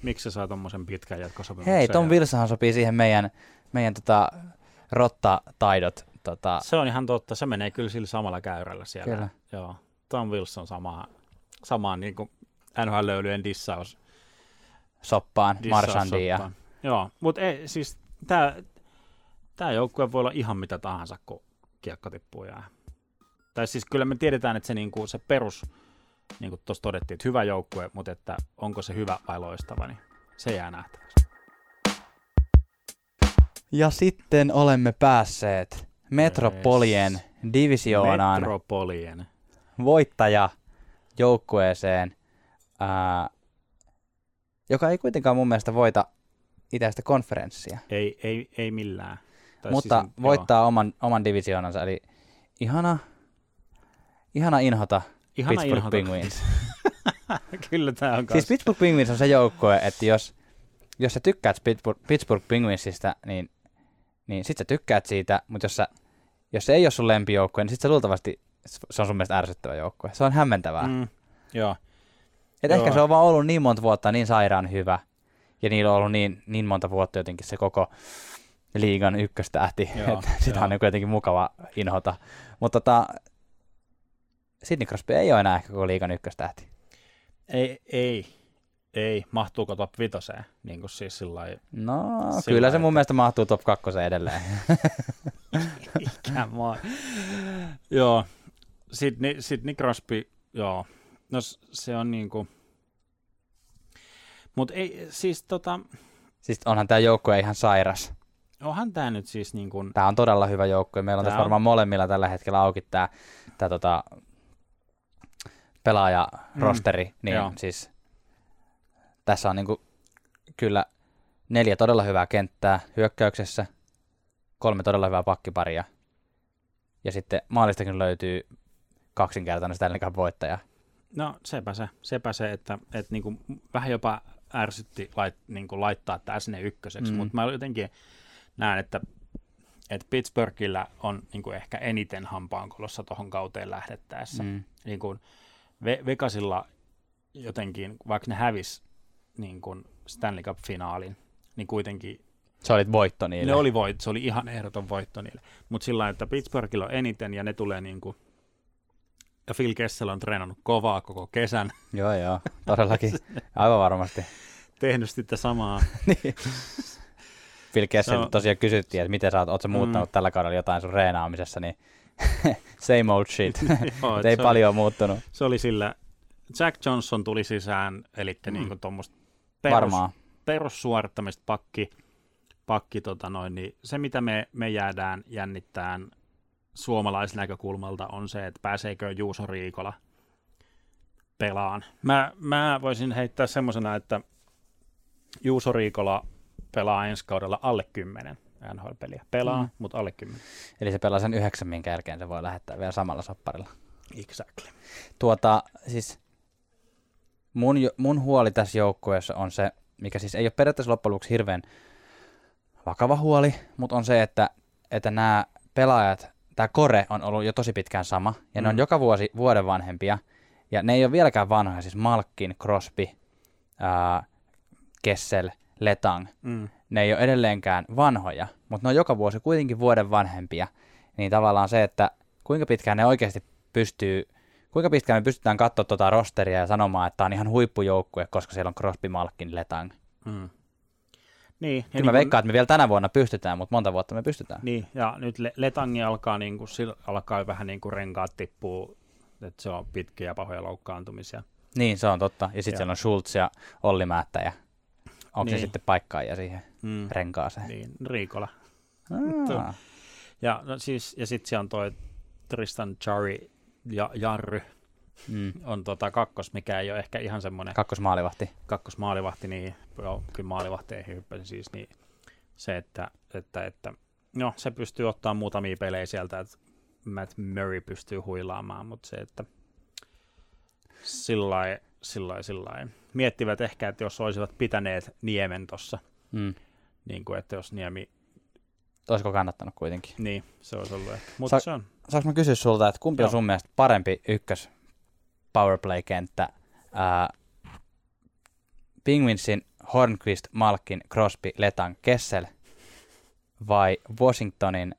Miksi se saa tuommoisen pitkän jatkosopimuksen? Hei, Tom Wilsonhan sopii siihen meidän, meidän tota, rotta-taidot. Tota... Se on ihan totta, se menee kyllä sillä samalla käyrällä siellä. Kyllä. Joo. Tom Wilson samaan, samaan niin kuin NHL-löylyjen dissaus. Soppaan, Marsandiin. Ja... Joo, mutta siis tämä tää joukkue voi olla ihan mitä tahansa, kun kiekko tippuu jää. Tai siis kyllä me tiedetään, että se, niinku, se perus niin kuin tuossa todettiin, että hyvä joukkue, mutta että onko se hyvä vai loistava, niin se jää nähtäväksi. Ja sitten olemme päässeet Metropolien yes. divisioonaan. Metropolien. Voittaja joukkueeseen, ää, joka ei kuitenkaan mun mielestä voita itäistä konferenssia. Ei, ei, ei millään. Tai Mutta siis, voittaa oman, oman divisioonansa, eli ihana, ihana inhota Ihana Pittsburgh Penguins. *laughs* Kyllä tämä on Siis Pittsburgh Penguins on se joukkue, että jos, jos sä tykkäät Pittsburgh, Pittsburgh Penguinsista, niin, niin sit sä tykkäät siitä, mutta jos, sä, jos se ei ole sun lempijoukkue, niin sit sä luultavasti se on sun mielestä ärsyttävä joukkue. Se on hämmentävää. Mm, joo. Et joo. ehkä se on vaan ollut niin monta vuotta niin sairaan hyvä, ja niillä on ollut niin, niin monta vuotta jotenkin se koko liigan ykköstähti, että *laughs* sitä on niin jotenkin mukava inhota. Mutta tota, Sidney Crosby ei ole enää ehkä koko liikan ykköstähti. Ei, ei, ei. Mahtuuko top vitoseen? Niin kuin siis sillai, no, sillai, kyllä se mun että... mielestä mahtuu top kakkoseen edelleen. *laughs* Ikä moi. joo, Sidney, Sidney Crosby, joo. No se on niinku... Mut ei, siis tota... Siis onhan tämä joukkue ihan sairas. Onhan tämä nyt siis niin kuin... Tämä on todella hyvä joukkue. Meillä on tässä on... varmaan molemmilla tällä hetkellä auki tämä, tämä tota, pelaajarosteri, mm, niin joo. siis tässä on niinku kyllä neljä todella hyvää kenttää hyökkäyksessä, kolme todella hyvää pakkiparia, ja sitten maalistakin löytyy kaksinkertainen Stanley Cup-voittaja. No sepä se, sepä se että, että niinku vähän jopa ärsytti lait, niinku laittaa tämä sinne ykköseksi, mm. mutta mä jotenkin näen, että, että Pittsburghillä on niinku ehkä eniten hampaankolossa tuohon kauteen lähdettäessä. Mm. Niinku, Vegasilla jotenkin, vaikka ne hävis niin kuin Stanley Cup-finaalin, niin kuitenkin se oli voitto niille. Ne oli voitto, se oli ihan ehdoton voitto niille. Mutta sillä että Pittsburghilla on eniten ja ne tulee niin kuin, ja Phil Kessel on treenannut kovaa koko kesän. *laughs* Joo, joo, todellakin. *laughs* Aivan varmasti. Tehnyt sitä samaa. *laughs* niin. Phil Kessel no. tosiaan kysyttiin, että miten sä oot, oot sä muuttanut mm. tällä kaudella jotain sun reenaamisessa, niin Same old shit. Joo, ei paljon oli, muuttunut. Se oli sillä, Jack Johnson tuli sisään, eli mm. niin tuommoista perus, perussuorittamista pakki, pakki tota noin, niin se mitä me, me jäädään jännittämään suomalaisnäkökulmalta on se, että pääseekö Juuso Riikola pelaan. Mä, mä voisin heittää semmoisena, että Juuso Riikola pelaa ensi kaudella alle 10 NHL-peliä. Pelaa, mm. mutta alle 10. Eli se pelaa sen yhdeksän, minkä jälkeen se voi lähettää vielä samalla sopparilla. Exactly. Tuota, siis mun, mun huoli tässä joukkueessa on se, mikä siis ei ole periaatteessa loppujen lopuksi hirveän vakava huoli, mutta on se, että, että nämä pelaajat, tämä kore on ollut jo tosi pitkään sama, ja mm. ne on Mm. joka vuosi vuoden vanhempia, ja ne ei ole vieläkään vanhoja, siis Malkin, Crosby, ää, Kessel, Letang, Mm. ne ei ole edelleenkään vanhoja, mutta ne on joka vuosi kuitenkin vuoden vanhempia, niin tavallaan se, että kuinka pitkään ne oikeasti pystyy, kuinka pitkään me pystytään katsoa tuota rosteria ja sanomaan, että tämä on ihan huippujoukkue, koska siellä on Crosby, Malkin, Letang. Mm. Niin, Kyllä mä niin veikkaan, että me vielä tänä vuonna pystytään, mutta monta vuotta me pystytään. Niin, ja nyt Le- Letangi alkaa, niin kuin, alkaa vähän niin kuin renkaat tippuu, että se on pitkiä pahoja loukkaantumisia. Niin, se on totta. Ja sitten siellä on Schultz ja Olli Määttä ja onko se Niin. sitten paikkaaja siihen Mm. renkaaseen? Niin, Riikola. *laughs* Ja, no siis, ja sitten siellä on toi Tristan Chari ja Jarry Mm. on tota kakkos, mikä ei ole ehkä ihan semmoinen Kakkosmaalivahti. kakkosmaalivahti, niin joo, kyllä maalivahteihin hyppäsin siis, niin se, että, että, että no, se pystyy ottaa muutamia pelejä sieltä, että Matt Murray pystyy huilaamaan, mutta se, että sillä sillä sillä Miettivät ehkä, että jos olisivat pitäneet Niemen tuossa, Mm. niin kuin, että jos Niemi, Olisiko kannattanut kuitenkin? niin se olisi ollut ehkä. Mutta Sa- se on, Saanko mä kysyä sulta, että kumpi on Joo. sun mielestä parempi ykkös powerplay-kenttä? Ää, Penguinsin Hornqvist, Malkin, Crosby, Letang, Kessel vai Washingtonin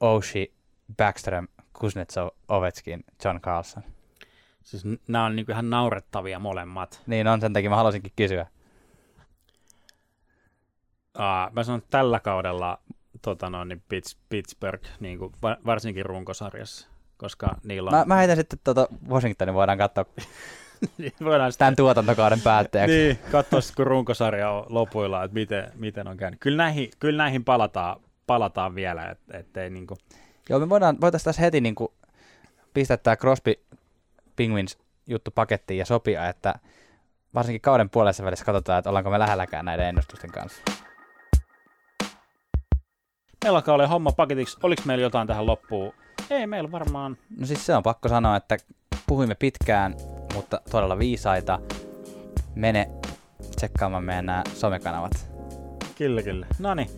Oshie, Backstrom, Kuznetsov, Ovechkin, John Carlson? siis nämä on niin ihan naurettavia molemmat. Niin on, sen takia mä halusinkin kysyä. Uh, mä sanon, että tällä kaudella tota noin, niin Pitts, Pittsburgh, niin kuin, va- varsinkin runkosarjassa, koska niillä on... Mä, mä heitän sitten tuota Washingtonin, voidaan katsoa *laughs* voidaan tämän tuotantokauden päätteeksi. Niin, katsoa sitten, kun runkosarja on lopuilla, että miten, miten on käynyt. Kyllä näihin, kyllä näihin palataan, palataan vielä, et, ettei niinku, Joo, me voidaan, voitaisiin tässä heti niin kuin pistää tämä Crosby Penguins juttu pakettiin ja sopia, että varsinkin kauden puolessa välissä katsotaan, että ollaanko me lähelläkään näiden ennustusten kanssa. meillä alkaa olla homma paketiksi. Oliko meillä jotain tähän loppuun? Ei meillä varmaan. No siis se on pakko sanoa, että puhuimme pitkään, mutta todella viisaita. Mene tsekkaamaan meidän nämä somekanavat. Kyllä, kyllä. No niin,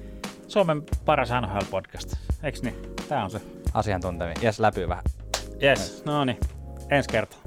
Suomen paras NHL-podcast. Eiks niin? Tää on se. Asiantuntevia. Jes, läpyy vähän. Yes, no niin. Ensi kertaa.